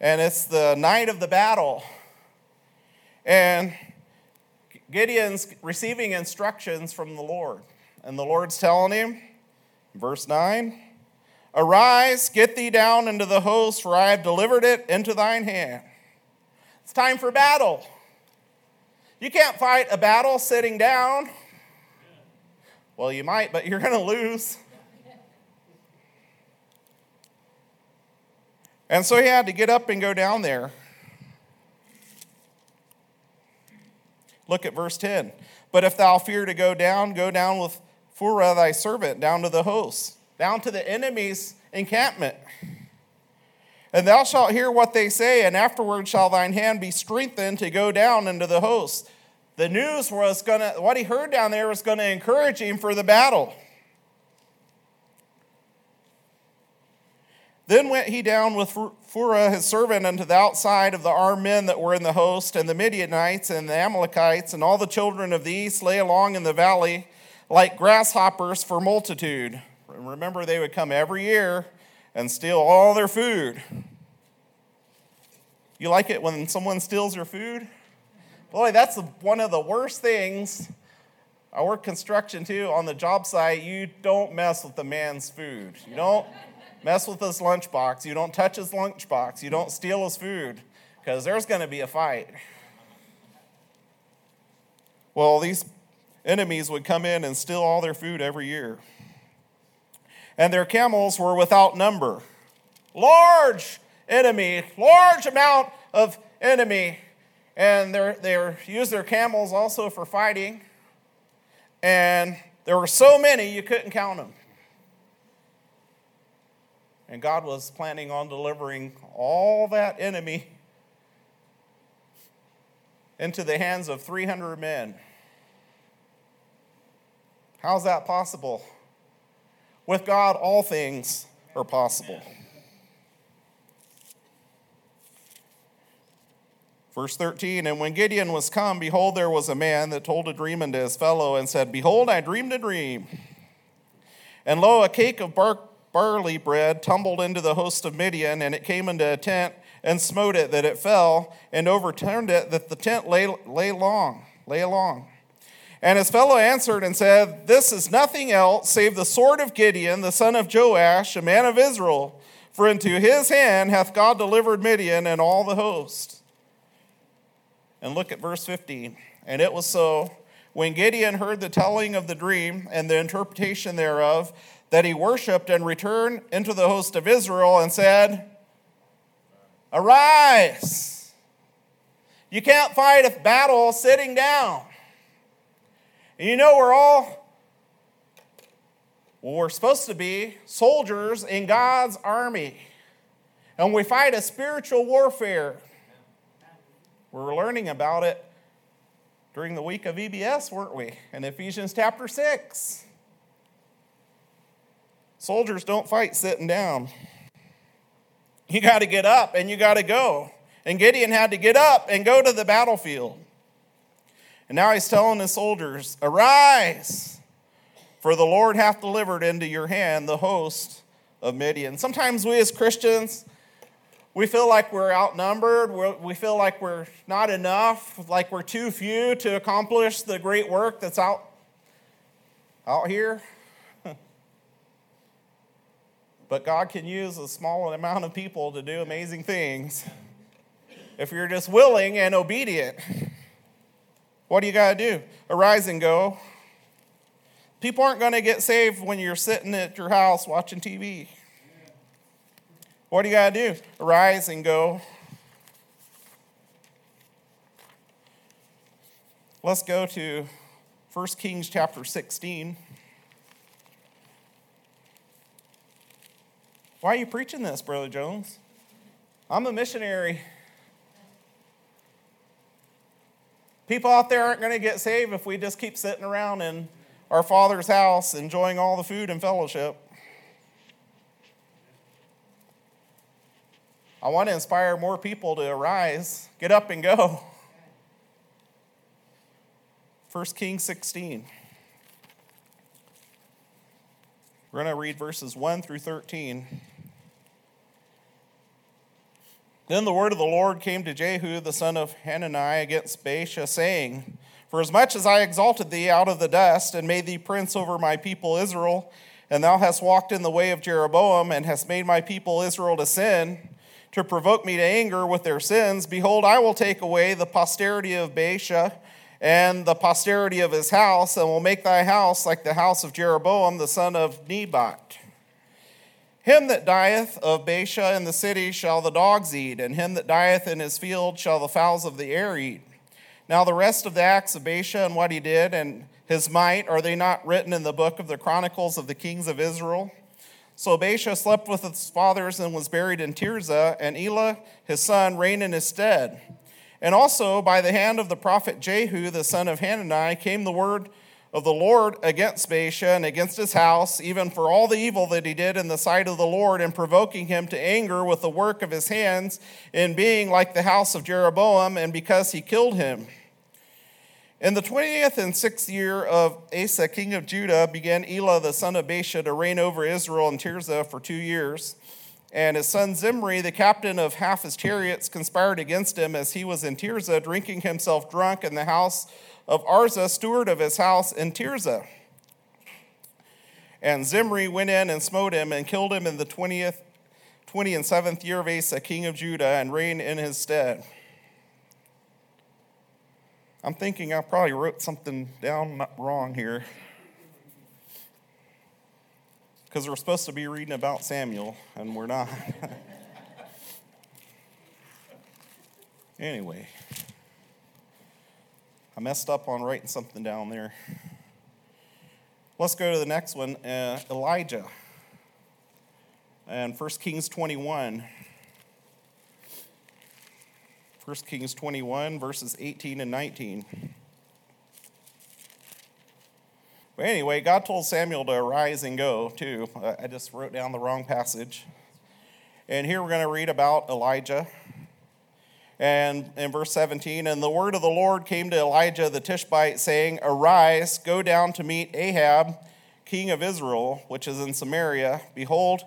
and it's the night of the battle. And Gideon's receiving instructions from the Lord. And the Lord's telling him, verse 9, Arise, get thee down into the host, for I have delivered it into thine hand. It's time for battle. You can't fight a battle sitting down. Well, you might, but you're going to lose. And so he had to get up and go down there. Look at verse 10. But if thou fear to go down, go down with Phurah thy servant down to the host down to the enemy's encampment. And thou shalt hear what they say, and afterward shall thine hand be strengthened to go down into the host. The news was gonna, what he heard down there was gonna encourage him for the battle. Then went he down with Phurah his servant unto the outside of the armed men that were in the host, and the Midianites and the Amalekites and all the children of the east lay along in the valley like grasshoppers for multitude. And remember, they would come every year and steal all their food. You like it when someone steals your food? Boy, that's one of the worst things. I work construction too. On the job site, you don't mess with the man's food. You don't mess with his lunchbox. You don't touch his lunchbox. You don't steal his food because there's going to be a fight. Well, these enemies would come in and steal all their food every year and their camels were without number. Large enemy, large amount of enemy. And they used their camels also for fighting. And there were so many you couldn't count them. And God was planning on delivering all that enemy into the hands of 300 men. How's that possible? With God, all things are possible. Verse 13, and when Gideon was come, behold, there was a man that told a dream unto his fellow and said, Behold, I dreamed a dream. And lo, a cake of bar- barley bread tumbled into the host of Midian, and it came into a tent and smote it that it fell, and overturned it that the tent lay, lay long, lay along. And his fellow answered and said, This is nothing else save the sword of Gideon, the son of Joash, a man of Israel. For into his hand hath God delivered Midian and all the host. And look at verse 15. And it was so, when Gideon heard the telling of the dream and the interpretation thereof, that he worshipped and returned into the host of Israel and said, Arise! You can't fight a battle sitting down. And you know, we're all, well, we're supposed to be soldiers in God's army. And we fight a spiritual warfare. We're learning about it during the week of EBS, weren't we? In Ephesians chapter 6. Soldiers don't fight sitting down. You got to get up and you got to go. And Gideon had to get up and go to the battlefield. And now he's telling his soldiers, Arise, for the Lord hath delivered into your hand the host of Midian. Sometimes we as Christians, we feel like we're outnumbered. we feel like we're not enough, like we're too few to accomplish the great work that's out, out here. but God can use a small amount of people to do amazing things if you're just willing and obedient. What do you got to do? Arise and go. People aren't going to get saved when you're sitting at your house watching TV. What do you got to do? Arise and go. Let's go to 1 Kings chapter 16. Why are you preaching this, Brother Jones? I'm a missionary. People out there aren't going to get saved if we just keep sitting around in our Father's house enjoying all the food and fellowship. I want to inspire more people to arise, get up, and go. 1 Kings 16. We're going to read verses 1 through 13. Then the word of the Lord came to Jehu, the son of Hanani, against Baasha, saying, For as much as I exalted thee out of the dust, and made thee prince over my people Israel, and thou hast walked in the way of Jeroboam, and hast made my people Israel to sin, to provoke me to anger with their sins, behold, I will take away the posterity of Baasha and the posterity of his house, and will make thy house like the house of Jeroboam, the son of Nebat him that dieth of Baasha in the city shall the dogs eat, and him that dieth in his field shall the fowls of the air eat. Now the rest of the acts of Baasha and what he did and his might, are they not written in the book of the Chronicles of the kings of Israel? So Baasha slept with his fathers and was buried in Tirzah, and Elah his son reigned in his stead. And also by the hand of the prophet Jehu the son of Hanani came the word of the Lord against Baasha and against his house, even for all the evil that he did in the sight of the Lord, and provoking him to anger with the work of his hands, in being like the house of Jeroboam, and because he killed him. In the twentieth and sixth year of Asa, king of Judah, began Elah the son of Baasha to reign over Israel in Tirzah for two years. And his son Zimri, the captain of half his chariots, conspired against him as he was in Tirzah, drinking himself drunk in the house of Arza, steward of his house in Tirzah. And Zimri went in and smote him and killed him in the 20th, 20 and 7th year of Asa, king of Judah, and reigned in his stead. I'm thinking I probably wrote something down wrong here. Because we're supposed to be reading about Samuel, and we're not. anyway. I messed up on writing something down there. Let's go to the next one uh, Elijah. And 1 Kings 21. 1 Kings 21, verses 18 and 19. But anyway, God told Samuel to arise and go, too. I just wrote down the wrong passage. And here we're going to read about Elijah. And in verse 17, and the word of the Lord came to Elijah the Tishbite, saying, Arise, go down to meet Ahab, king of Israel, which is in Samaria. Behold,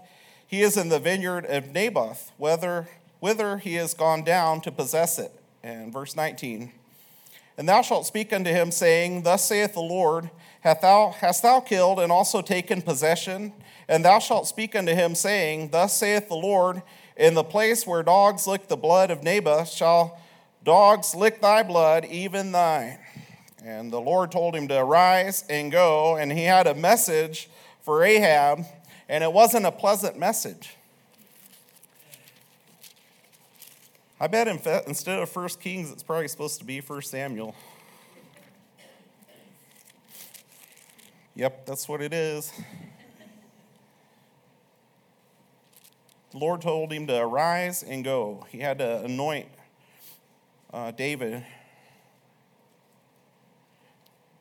he is in the vineyard of Naboth, whither, whither he has gone down to possess it. And verse 19, and thou shalt speak unto him, saying, Thus saith the Lord, Hast thou, hast thou killed and also taken possession? And thou shalt speak unto him, saying, Thus saith the Lord, in the place where dogs lick the blood of Naboth shall dogs lick thy blood, even thine. And the Lord told him to arise and go, and he had a message for Ahab, and it wasn't a pleasant message. I bet instead of First Kings, it's probably supposed to be First Samuel. Yep, that's what it is. The Lord told him to arise and go. He had to anoint uh, David.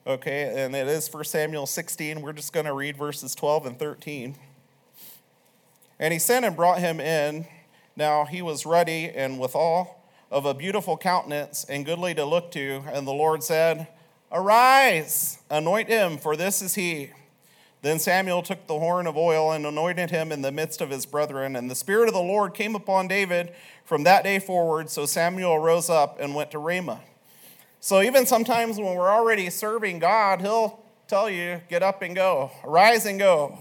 Okay, and it is 1 Samuel 16. We're just going to read verses 12 and 13. And he sent and brought him in. Now he was ruddy and withal of a beautiful countenance and goodly to look to. And the Lord said, Arise, anoint him, for this is he. Then Samuel took the horn of oil and anointed him in the midst of his brethren. And the Spirit of the Lord came upon David from that day forward. So Samuel rose up and went to Ramah. So even sometimes when we're already serving God, he'll tell you, get up and go, arise and go.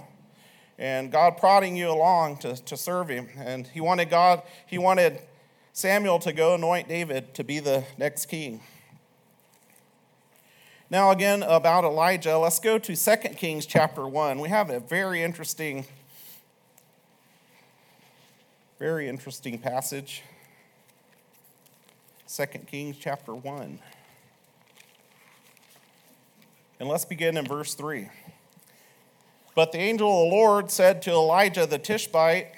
And God prodding you along to, to serve him. And he wanted God, he wanted Samuel to go anoint David to be the next king. Now, again, about Elijah, let's go to 2 Kings chapter 1. We have a very interesting, very interesting passage. 2 Kings chapter 1. And let's begin in verse 3. But the angel of the Lord said to Elijah the Tishbite,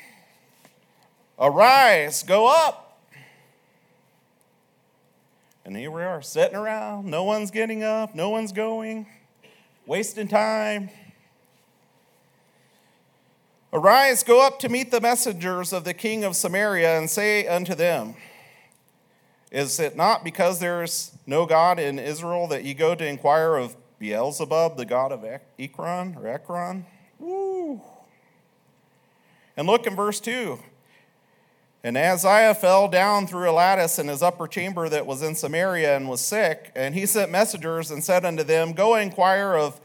Arise, go up. And here we are sitting around. No one's getting up, no one's going, wasting time. Arise, go up to meet the messengers of the king of Samaria and say unto them, Is it not because there is no God in Israel that ye go to inquire of Beelzebub, the god of Ekron or Ekron? Woo. And look in verse 2. And Ahaziah fell down through a lattice in his upper chamber that was in Samaria and was sick. And he sent messengers and said unto them, Go inquire of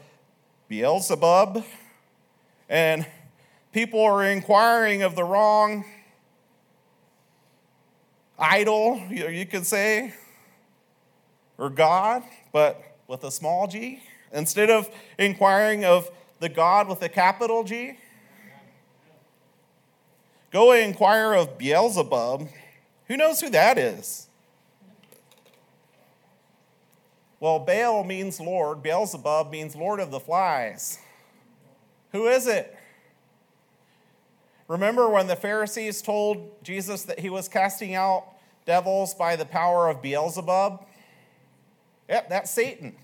Beelzebub. And people are inquiring of the wrong idol, you could say, or God, but with a small g. Instead of inquiring of the God with a capital G. Go and inquire of Beelzebub. Who knows who that is? Well, Baal means Lord, Beelzebub means Lord of the flies. Who is it? Remember when the Pharisees told Jesus that he was casting out devils by the power of Beelzebub? Yep, that's Satan.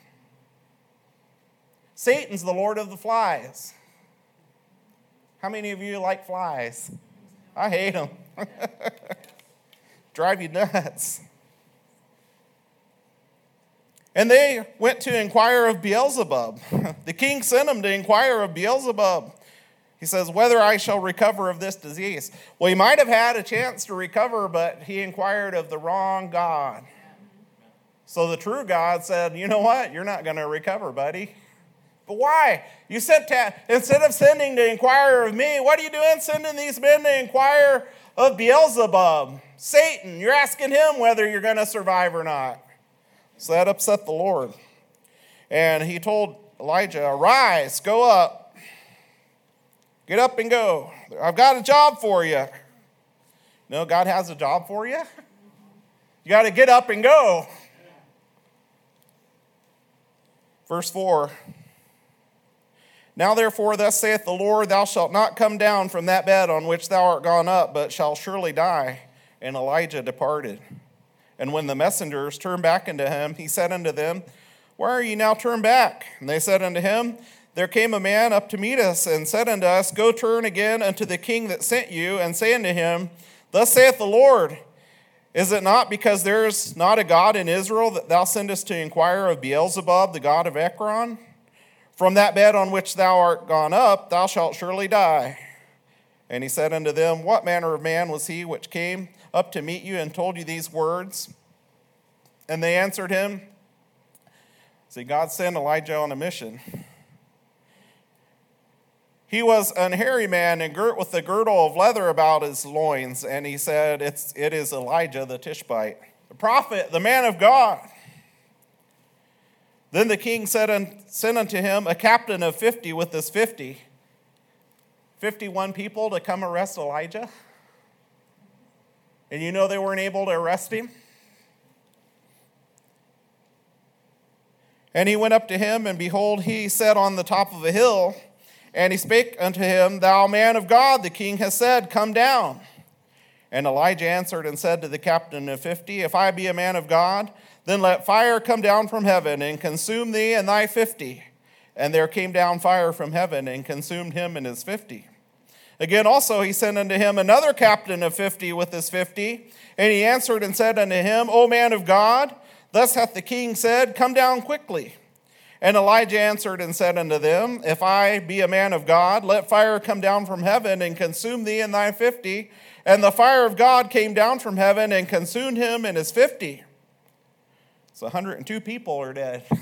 Satan's the Lord of the flies. How many of you like flies? I hate them. Drive you nuts. And they went to inquire of Beelzebub. The king sent them to inquire of Beelzebub. He says, Whether I shall recover of this disease. Well, he might have had a chance to recover, but he inquired of the wrong God. So the true God said, You know what? You're not going to recover, buddy. But why? You sent to, instead of sending to inquire of me, what are you doing sending these men to inquire of Beelzebub, Satan? You're asking him whether you're going to survive or not. So that upset the Lord. And he told Elijah, Arise, go up. Get up and go. I've got a job for you. No, God has a job for you. You got to get up and go. Verse 4 now, therefore, thus saith the Lord, Thou shalt not come down from that bed on which thou art gone up, but shalt surely die. And Elijah departed. And when the messengers turned back unto him, he said unto them, Why are ye now turned back? And they said unto him, There came a man up to meet us, and said unto us, Go turn again unto the king that sent you, and say unto him, Thus saith the Lord, Is it not because there is not a God in Israel that thou sendest to inquire of Beelzebub, the god of Ekron? From that bed on which thou art gone up, thou shalt surely die. And he said unto them, What manner of man was he which came up to meet you and told you these words? And they answered him, See, God sent Elijah on a mission. He was an hairy man and girt with a girdle of leather about his loins. And he said, it's, It is Elijah the Tishbite, the prophet, the man of God. Then the king said sent unto him a captain of 50 with his 50. 51 people to come arrest Elijah. And you know they weren't able to arrest him? And he went up to him, and behold, he sat on the top of a hill. And he spake unto him, Thou man of God, the king has said, Come down. And Elijah answered and said to the captain of fifty, If I be a man of God, then let fire come down from heaven and consume thee and thy fifty. And there came down fire from heaven and consumed him and his fifty. Again, also he sent unto him another captain of fifty with his fifty. And he answered and said unto him, O man of God, thus hath the king said, Come down quickly. And Elijah answered and said unto them, If I be a man of God, let fire come down from heaven and consume thee and thy fifty. And the fire of God came down from heaven and consumed him and his fifty. So 102 people are dead.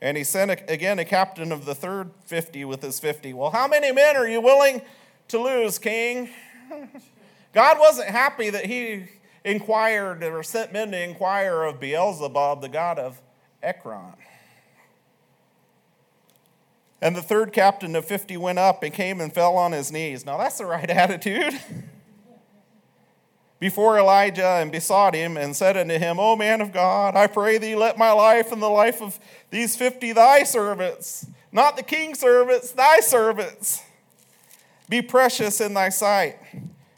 And he sent again a captain of the third 50 with his 50. Well, how many men are you willing to lose, king? God wasn't happy that he inquired or sent men to inquire of Beelzebub, the god of Ekron. And the third captain of 50 went up and came and fell on his knees. Now, that's the right attitude. Before Elijah and besought him and said unto him, O man of God, I pray thee, let my life and the life of these 50 thy servants, not the king's servants, thy servants, be precious in thy sight.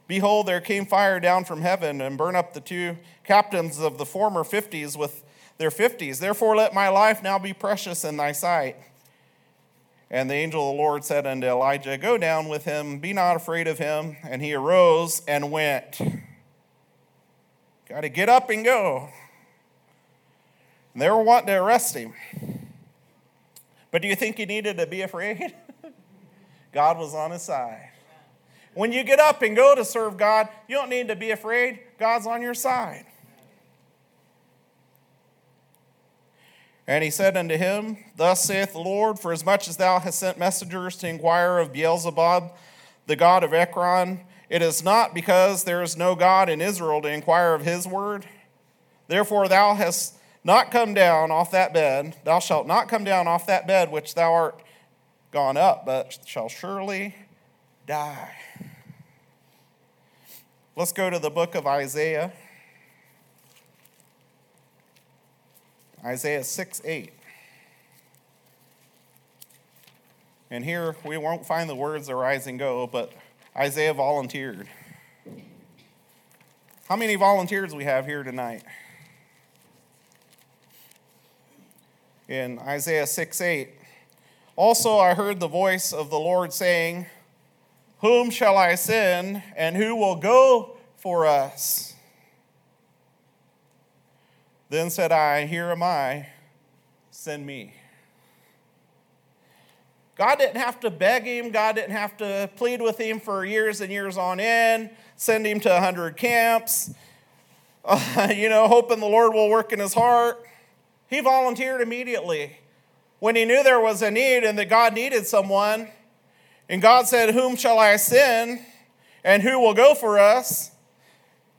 Behold, there came fire down from heaven and burn up the two captains of the former fifties with their fifties. Therefore, let my life now be precious in thy sight. And the angel of the Lord said unto Elijah, Go down with him, be not afraid of him. And he arose and went. Got to get up and go. And they were wanting to arrest him. But do you think he needed to be afraid? God was on his side. When you get up and go to serve God, you don't need to be afraid. God's on your side. And he said unto him, Thus saith the Lord, for as much as thou hast sent messengers to inquire of Beelzebub, the god of Ekron, it is not because there is no God in Israel to inquire of his word. Therefore thou hast not come down off that bed, thou shalt not come down off that bed which thou art gone up, but shall surely die. Let's go to the book of Isaiah. Isaiah 6 8. And here we won't find the words arise and go, but Isaiah volunteered. How many volunteers we have here tonight? In Isaiah 6 8. Also, I heard the voice of the Lord saying, Whom shall I send, and who will go for us? Then said I, Here am I, send me. God didn't have to beg him, God didn't have to plead with him for years and years on end, send him to 100 camps, uh, you know, hoping the Lord will work in his heart. He volunteered immediately. When he knew there was a need and that God needed someone, and God said, Whom shall I send? And who will go for us?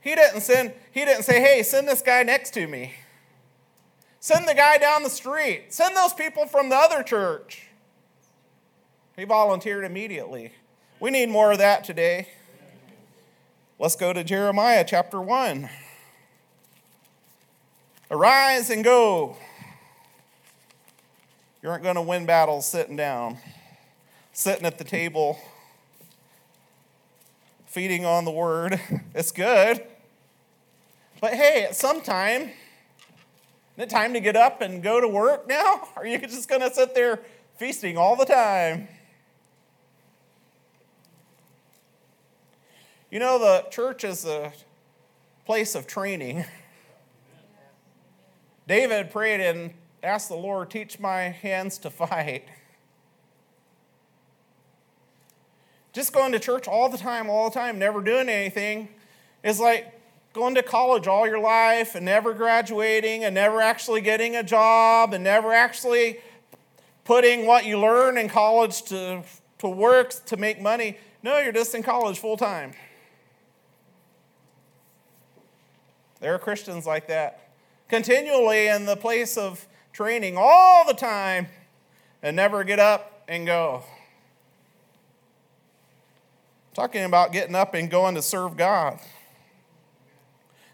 He didn't send, he didn't say, Hey, send this guy next to me. Send the guy down the street. Send those people from the other church. He volunteered immediately. We need more of that today. Let's go to Jeremiah chapter 1. Arise and go. You aren't going to win battles sitting down, sitting at the table, feeding on the word. It's good. But hey, at some time, isn't it time to get up and go to work now? Are you just going to sit there feasting all the time? You know, the church is a place of training. David prayed and asked the Lord, Teach my hands to fight. Just going to church all the time, all the time, never doing anything is like going to college all your life and never graduating and never actually getting a job and never actually putting what you learn in college to, to work to make money. No, you're just in college full time. There are Christians like that, continually in the place of training all the time and never get up and go. Talking about getting up and going to serve God.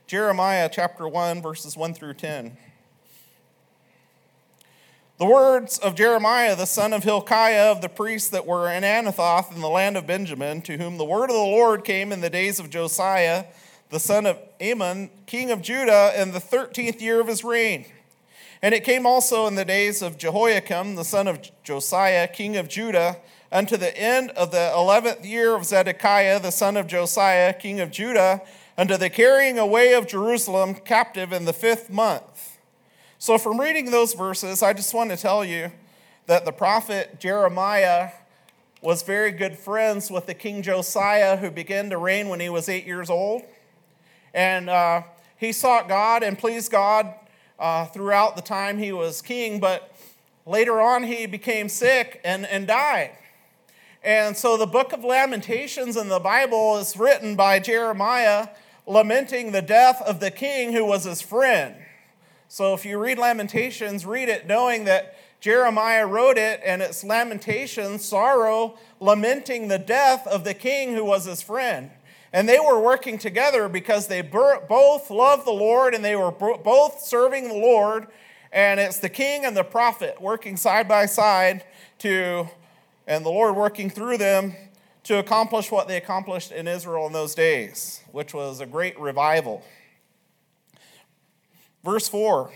Jeremiah chapter 1, verses 1 through 10. The words of Jeremiah, the son of Hilkiah, of the priests that were in Anathoth in the land of Benjamin, to whom the word of the Lord came in the days of Josiah, the son of Amon, king of Judah, in the thirteenth year of his reign. And it came also in the days of Jehoiakim, the son of Josiah, king of Judah, unto the end of the eleventh year of Zedekiah, the son of Josiah, king of Judah, unto the carrying away of Jerusalem captive in the fifth month. So, from reading those verses, I just want to tell you that the prophet Jeremiah was very good friends with the King Josiah, who began to reign when he was eight years old. And uh, he sought God and pleased God uh, throughout the time he was king, but later on he became sick and, and died. And so the book of Lamentations in the Bible is written by Jeremiah lamenting the death of the king who was his friend. So if you read Lamentations, read it knowing that Jeremiah wrote it and it's lamentation, sorrow, lamenting the death of the king who was his friend. And they were working together because they both loved the Lord and they were both serving the Lord. And it's the king and the prophet working side by side to, and the Lord working through them to accomplish what they accomplished in Israel in those days, which was a great revival. Verse 4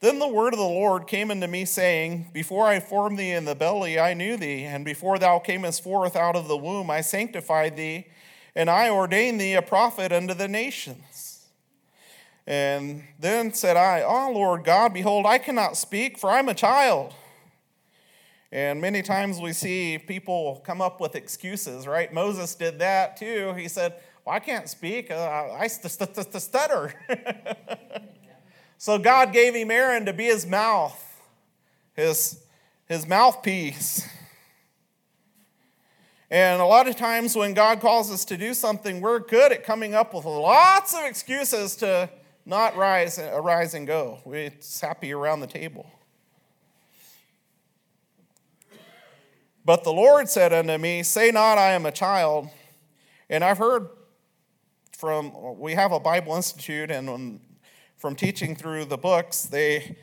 Then the word of the Lord came unto me, saying, Before I formed thee in the belly, I knew thee, and before thou camest forth out of the womb, I sanctified thee, and I ordained thee a prophet unto the nations. And then said I, Ah, oh, Lord God, behold, I cannot speak, for I'm a child. And many times we see people come up with excuses, right? Moses did that too. He said, Well, I can't speak, uh, I stutter. So God gave him Aaron to be his mouth, his, his mouthpiece. And a lot of times when God calls us to do something, we're good at coming up with lots of excuses to not rise, arise and go. We're happy around the table. But the Lord said unto me, Say not, I am a child. And I've heard from, we have a Bible Institute, and from teaching through the books, they,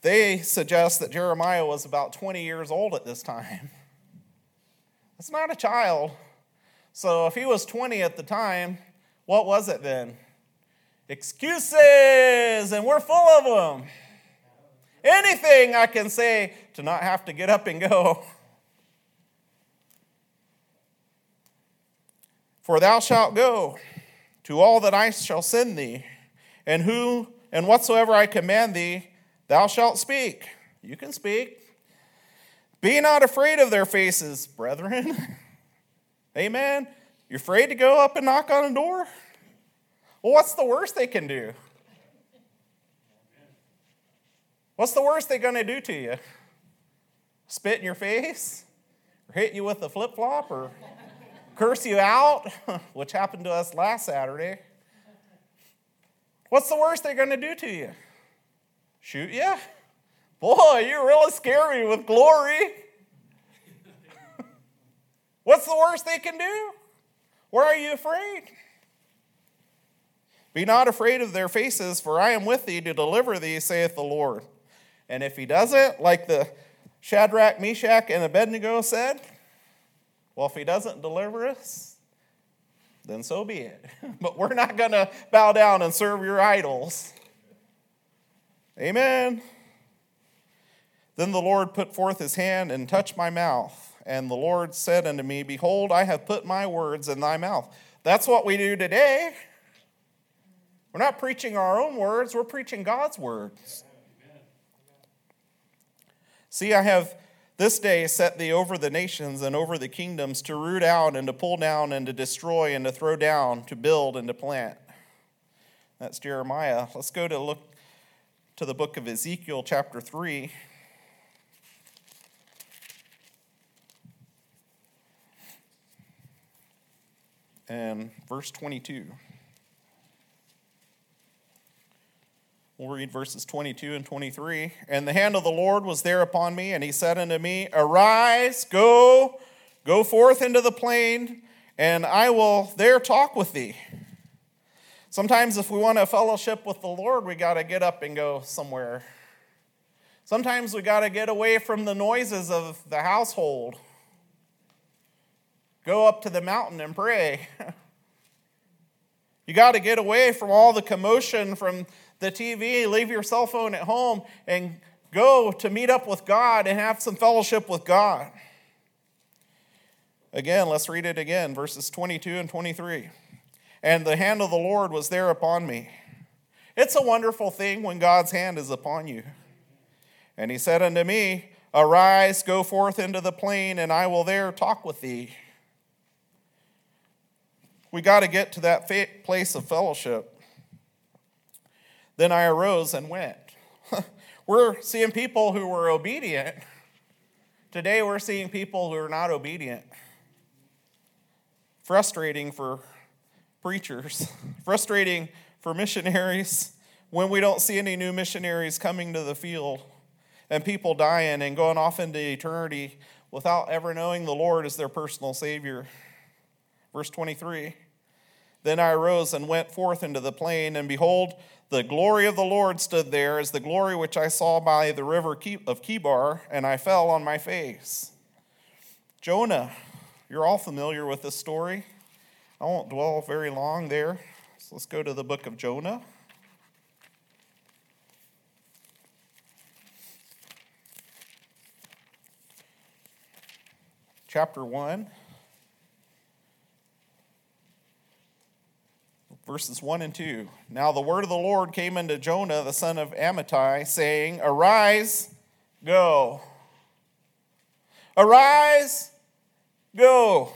they suggest that Jeremiah was about 20 years old at this time. That's not a child. So if he was 20 at the time, what was it then? Excuses, and we're full of them. Anything I can say to not have to get up and go. For thou shalt go to all that I shall send thee, and who and whatsoever I command thee, thou shalt speak. You can speak. Be not afraid of their faces, brethren. Amen. You're afraid to go up and knock on a door? Well, what's the worst they can do? What's the worst they're going to do to you? Spit in your face? Or hit you with a flip flop? Or curse you out? Which happened to us last Saturday. What's the worst they're going to do to you? Shoot you? Boy, you're really scare me with glory. What's the worst they can do? Why are you afraid? Be not afraid of their faces, for I am with thee to deliver thee, saith the Lord. And if he doesn't, like the Shadrach, Meshach, and Abednego said, well, if he doesn't deliver us, then so be it. but we're not going to bow down and serve your idols. Amen. Then the Lord put forth his hand and touched my mouth. And the Lord said unto me, Behold, I have put my words in thy mouth. That's what we do today. We're not preaching our own words, we're preaching God's words. See, I have this day set thee over the nations and over the kingdoms to root out and to pull down and to destroy and to throw down, to build and to plant. That's Jeremiah. Let's go to look to the book of Ezekiel, chapter 3. And verse 22. We'll read verses 22 and 23. And the hand of the Lord was there upon me, and he said unto me, Arise, go, go forth into the plain, and I will there talk with thee. Sometimes, if we want a fellowship with the Lord, we got to get up and go somewhere. Sometimes we got to get away from the noises of the household. Go up to the mountain and pray. you got to get away from all the commotion from the TV, leave your cell phone at home, and go to meet up with God and have some fellowship with God. Again, let's read it again, verses 22 and 23. And the hand of the Lord was there upon me. It's a wonderful thing when God's hand is upon you. And he said unto me, Arise, go forth into the plain, and I will there talk with thee. We got to get to that place of fellowship. Then I arose and went. we're seeing people who were obedient. Today we're seeing people who are not obedient. Frustrating for preachers, frustrating for missionaries, when we don't see any new missionaries coming to the field and people dying and going off into eternity without ever knowing the Lord as their personal Savior. Verse 23 Then I arose and went forth into the plain, and behold, the glory of the Lord stood there as the glory which I saw by the river of Chebar, and I fell on my face. Jonah, you're all familiar with this story. I won't dwell very long there. So let's go to the book of Jonah. Chapter 1. Verses 1 and 2. Now the word of the Lord came unto Jonah, the son of Amittai, saying, Arise, go. Arise, go.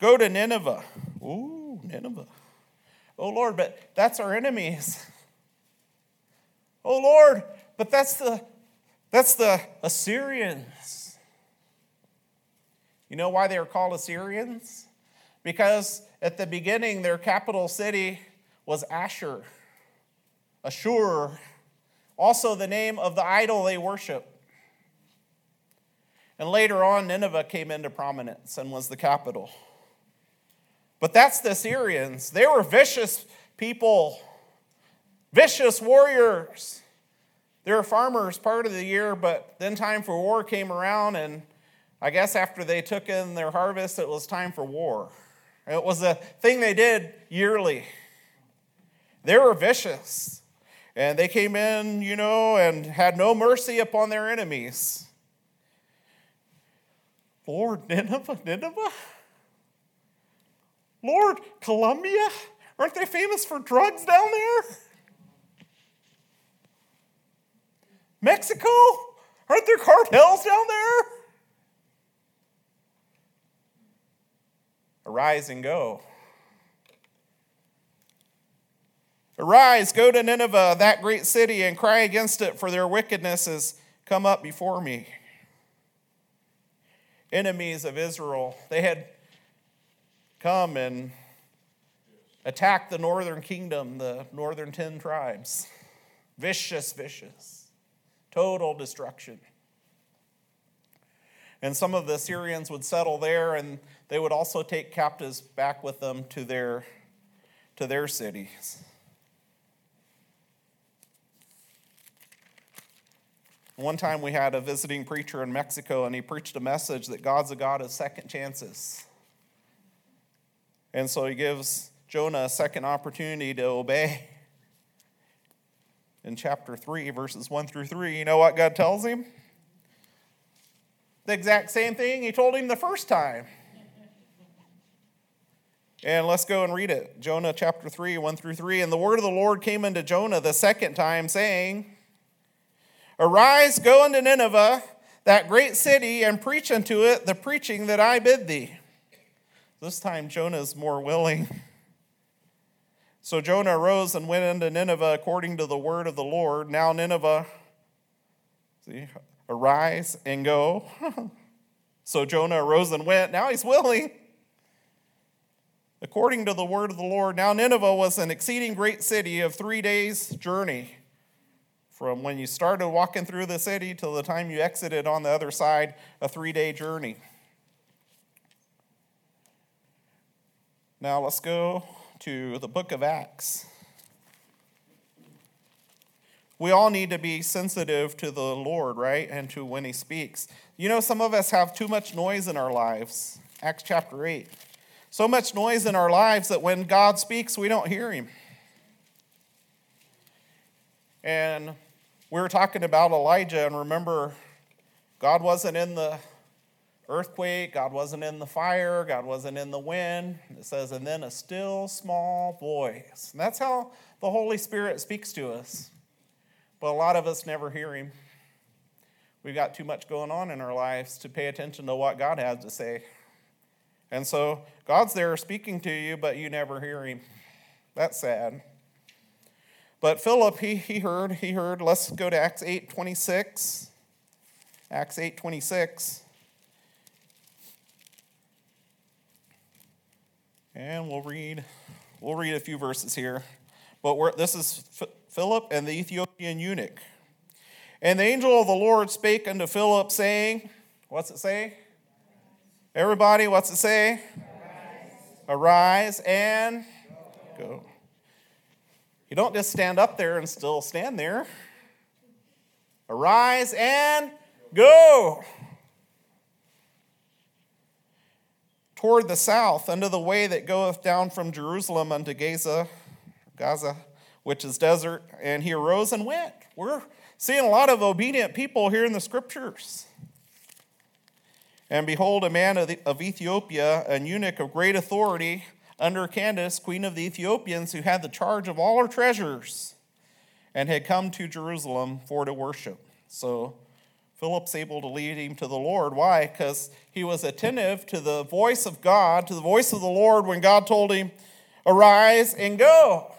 Go to Nineveh. Ooh, Nineveh. Oh Lord, but that's our enemies. Oh Lord, but that's the that's the Assyrians. You know why they are called Assyrians? Because at the beginning, their capital city was Asher, Ashur, also the name of the idol they worship. And later on, Nineveh came into prominence and was the capital. But that's the Assyrians. They were vicious people, vicious warriors. They were farmers part of the year, but then time for war came around, and I guess after they took in their harvest, it was time for war. It was a thing they did yearly. They were vicious. And they came in, you know, and had no mercy upon their enemies. Lord, Nineveh, Nineveh? Lord, Colombia? Aren't they famous for drugs down there? Mexico? Aren't there cartels down there? Arise and go. Arise, go to Nineveh, that great city, and cry against it, for their wickedness has come up before me. Enemies of Israel, they had come and attacked the northern kingdom, the northern ten tribes. Vicious, vicious, total destruction. And some of the Syrians would settle there, and they would also take captives back with them to their, to their cities. One time we had a visiting preacher in Mexico, and he preached a message that God's a God of second chances. And so he gives Jonah a second opportunity to obey. In chapter 3, verses 1 through 3, you know what God tells him? the exact same thing he told him the first time. And let's go and read it. Jonah chapter 3, 1 through 3. And the word of the Lord came unto Jonah the second time, saying, Arise, go unto Nineveh, that great city, and preach unto it the preaching that I bid thee. This time Jonah is more willing. So Jonah arose and went unto Nineveh according to the word of the Lord. Now Nineveh, see, Arise and go. so Jonah arose and went. Now he's willing. According to the word of the Lord, now Nineveh was an exceeding great city of three days' journey. From when you started walking through the city till the time you exited on the other side, a three day journey. Now let's go to the book of Acts we all need to be sensitive to the Lord, right? And to when He speaks. You know, some of us have too much noise in our lives. Acts chapter 8. So much noise in our lives that when God speaks, we don't hear Him. And we were talking about Elijah, and remember, God wasn't in the earthquake, God wasn't in the fire, God wasn't in the wind. It says, and then a still small voice. And that's how the Holy Spirit speaks to us. But a lot of us never hear him. We've got too much going on in our lives to pay attention to what God has to say. And so God's there speaking to you, but you never hear him. That's sad. But Philip, he, he heard, he heard. Let's go to Acts 8 26. Acts 8 26. And we'll read, we'll read a few verses here. but this is Philip and the Ethiopian eunuch. And the angel of the Lord spake unto Philip, saying, What's it say? Everybody, what's it say? Arise, Arise and go. You don't just stand up there and still stand there. Arise and go. Toward the south, unto the way that goeth down from Jerusalem unto Gaza, Gaza, which is desert. And he arose and went. We're seeing a lot of obedient people here in the scriptures. And behold, a man of, Ethiopia, an eunuch of great authority, under Candace, queen of the Ethiopians, who had the charge of all her treasures, and had come to Jerusalem for to worship. So Philip's able to lead him to the Lord. Why? Because he was attentive to the voice of God, to the voice of the Lord when God told him, Arise and go.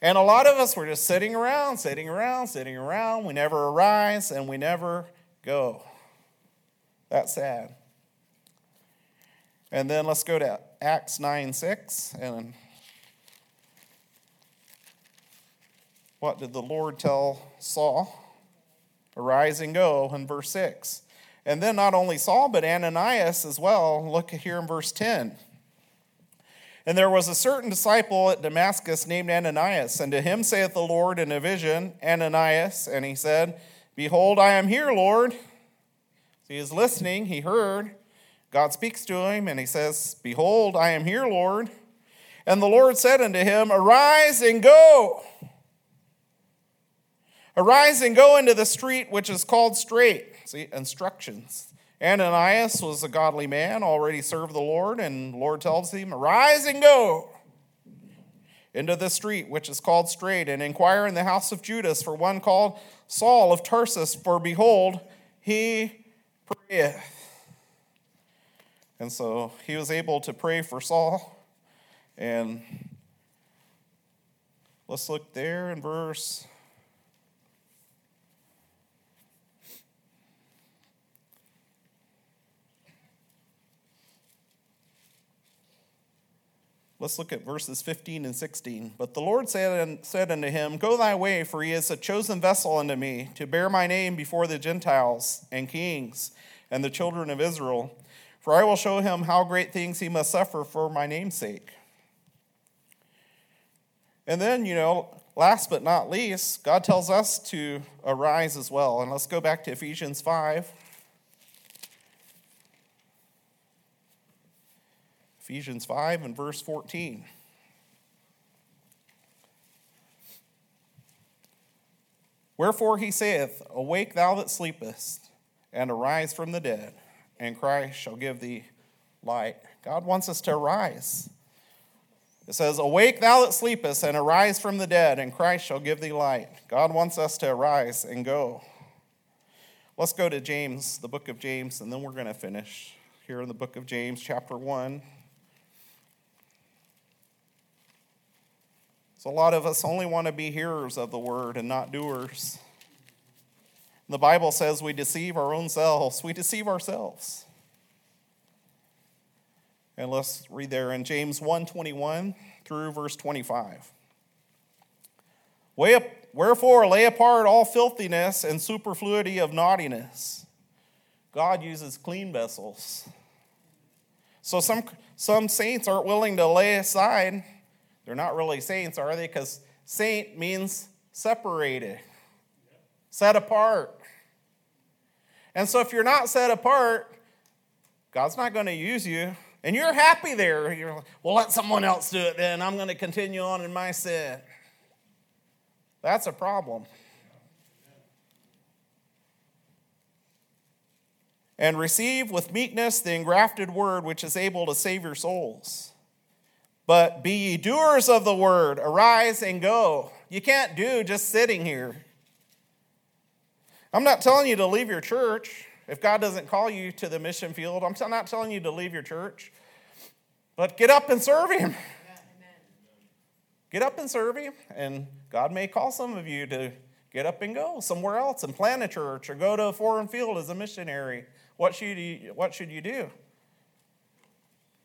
And a lot of us were just sitting around, sitting around, sitting around. We never arise and we never go. That's sad. And then let's go to Acts 9 6. And what did the Lord tell Saul? Arise and go in verse 6. And then not only Saul, but Ananias as well. Look here in verse 10. And there was a certain disciple at Damascus named Ananias, and to him saith the Lord in a vision, Ananias, and he said, Behold, I am here, Lord. He is listening, he heard. God speaks to him, and he says, Behold, I am here, Lord. And the Lord said unto him, Arise and go. Arise and go into the street which is called Straight. See, instructions. Ananias was a godly man, already served the Lord, and the Lord tells him, Arise and go into the street which is called Straight, and inquire in the house of Judas for one called Saul of Tarsus, for behold, he prayeth. And so he was able to pray for Saul. And let's look there in verse Let's look at verses 15 and 16. But the Lord said, said unto him, Go thy way, for he is a chosen vessel unto me, to bear my name before the Gentiles and kings and the children of Israel. For I will show him how great things he must suffer for my name's sake. And then, you know, last but not least, God tells us to arise as well. And let's go back to Ephesians 5. Ephesians 5 and verse 14. Wherefore he saith, Awake thou that sleepest, and arise from the dead, and Christ shall give thee light. God wants us to arise. It says, Awake thou that sleepest, and arise from the dead, and Christ shall give thee light. God wants us to arise and go. Let's go to James, the book of James, and then we're going to finish here in the book of James, chapter 1. So, a lot of us only want to be hearers of the word and not doers. The Bible says we deceive our own selves. We deceive ourselves. And let's read there in James 1:21 through verse 25. Wherefore lay apart all filthiness and superfluity of naughtiness. God uses clean vessels. So some, some saints aren't willing to lay aside they're not really saints, are they? Because saint means separated, set apart. And so if you're not set apart, God's not going to use you. And you're happy there. You're like, well, let someone else do it then. I'm going to continue on in my sin. That's a problem. And receive with meekness the engrafted word which is able to save your souls. But be ye doers of the word, arise and go. You can't do just sitting here. I'm not telling you to leave your church if God doesn't call you to the mission field. I'm not telling you to leave your church, but get up and serve Him. Get up and serve Him, and God may call some of you to get up and go somewhere else and plant a church or go to a foreign field as a missionary. What should you, what should you do?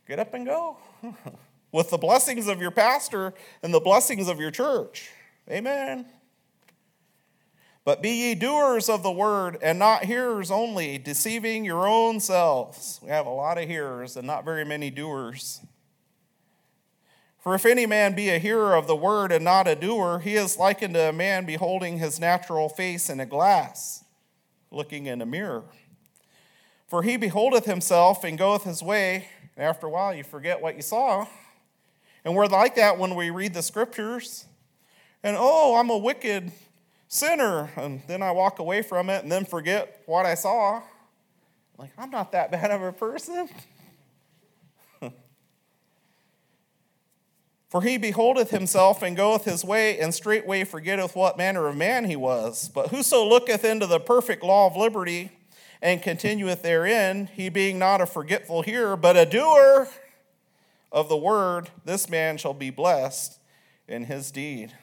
Get up and go. with the blessings of your pastor and the blessings of your church. Amen. But be ye doers of the word and not hearers only, deceiving your own selves. We have a lot of hearers and not very many doers. For if any man be a hearer of the word and not a doer, he is likened to a man beholding his natural face in a glass, looking in a mirror. For he beholdeth himself and goeth his way, and after a while you forget what you saw. And we're like that when we read the scriptures. And oh, I'm a wicked sinner. And then I walk away from it and then forget what I saw. Like, I'm not that bad of a person. For he beholdeth himself and goeth his way, and straightway forgetteth what manner of man he was. But whoso looketh into the perfect law of liberty and continueth therein, he being not a forgetful hearer, but a doer of the word, this man shall be blessed in his deed.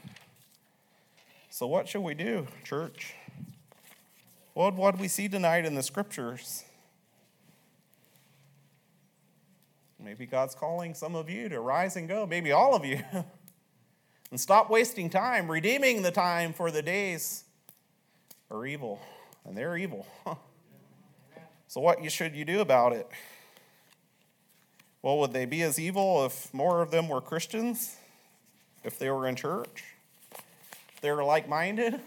So, what should we do, church? What what we see tonight in the scriptures? Maybe God's calling some of you to rise and go, maybe all of you, and stop wasting time, redeeming the time for the days are evil, and they're evil. so, what should you do about it? Well, would they be as evil if more of them were Christians? If they were in church? If they were like minded?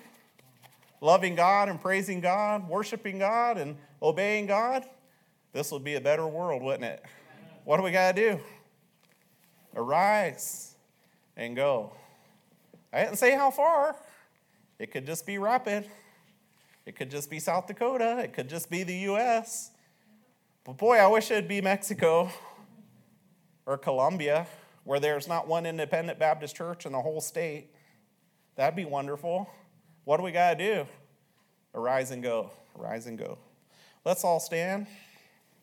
Loving God and praising God, worshiping God and obeying God? This would be a better world, wouldn't it? What do we got to do? Arise and go. I didn't say how far. It could just be Rapid. It could just be South Dakota. It could just be the U.S. But boy, I wish it'd be Mexico or Colombia, where there's not one independent Baptist church in the whole state. That'd be wonderful. What do we got to do? Arise and go. Arise and go. Let's all stand.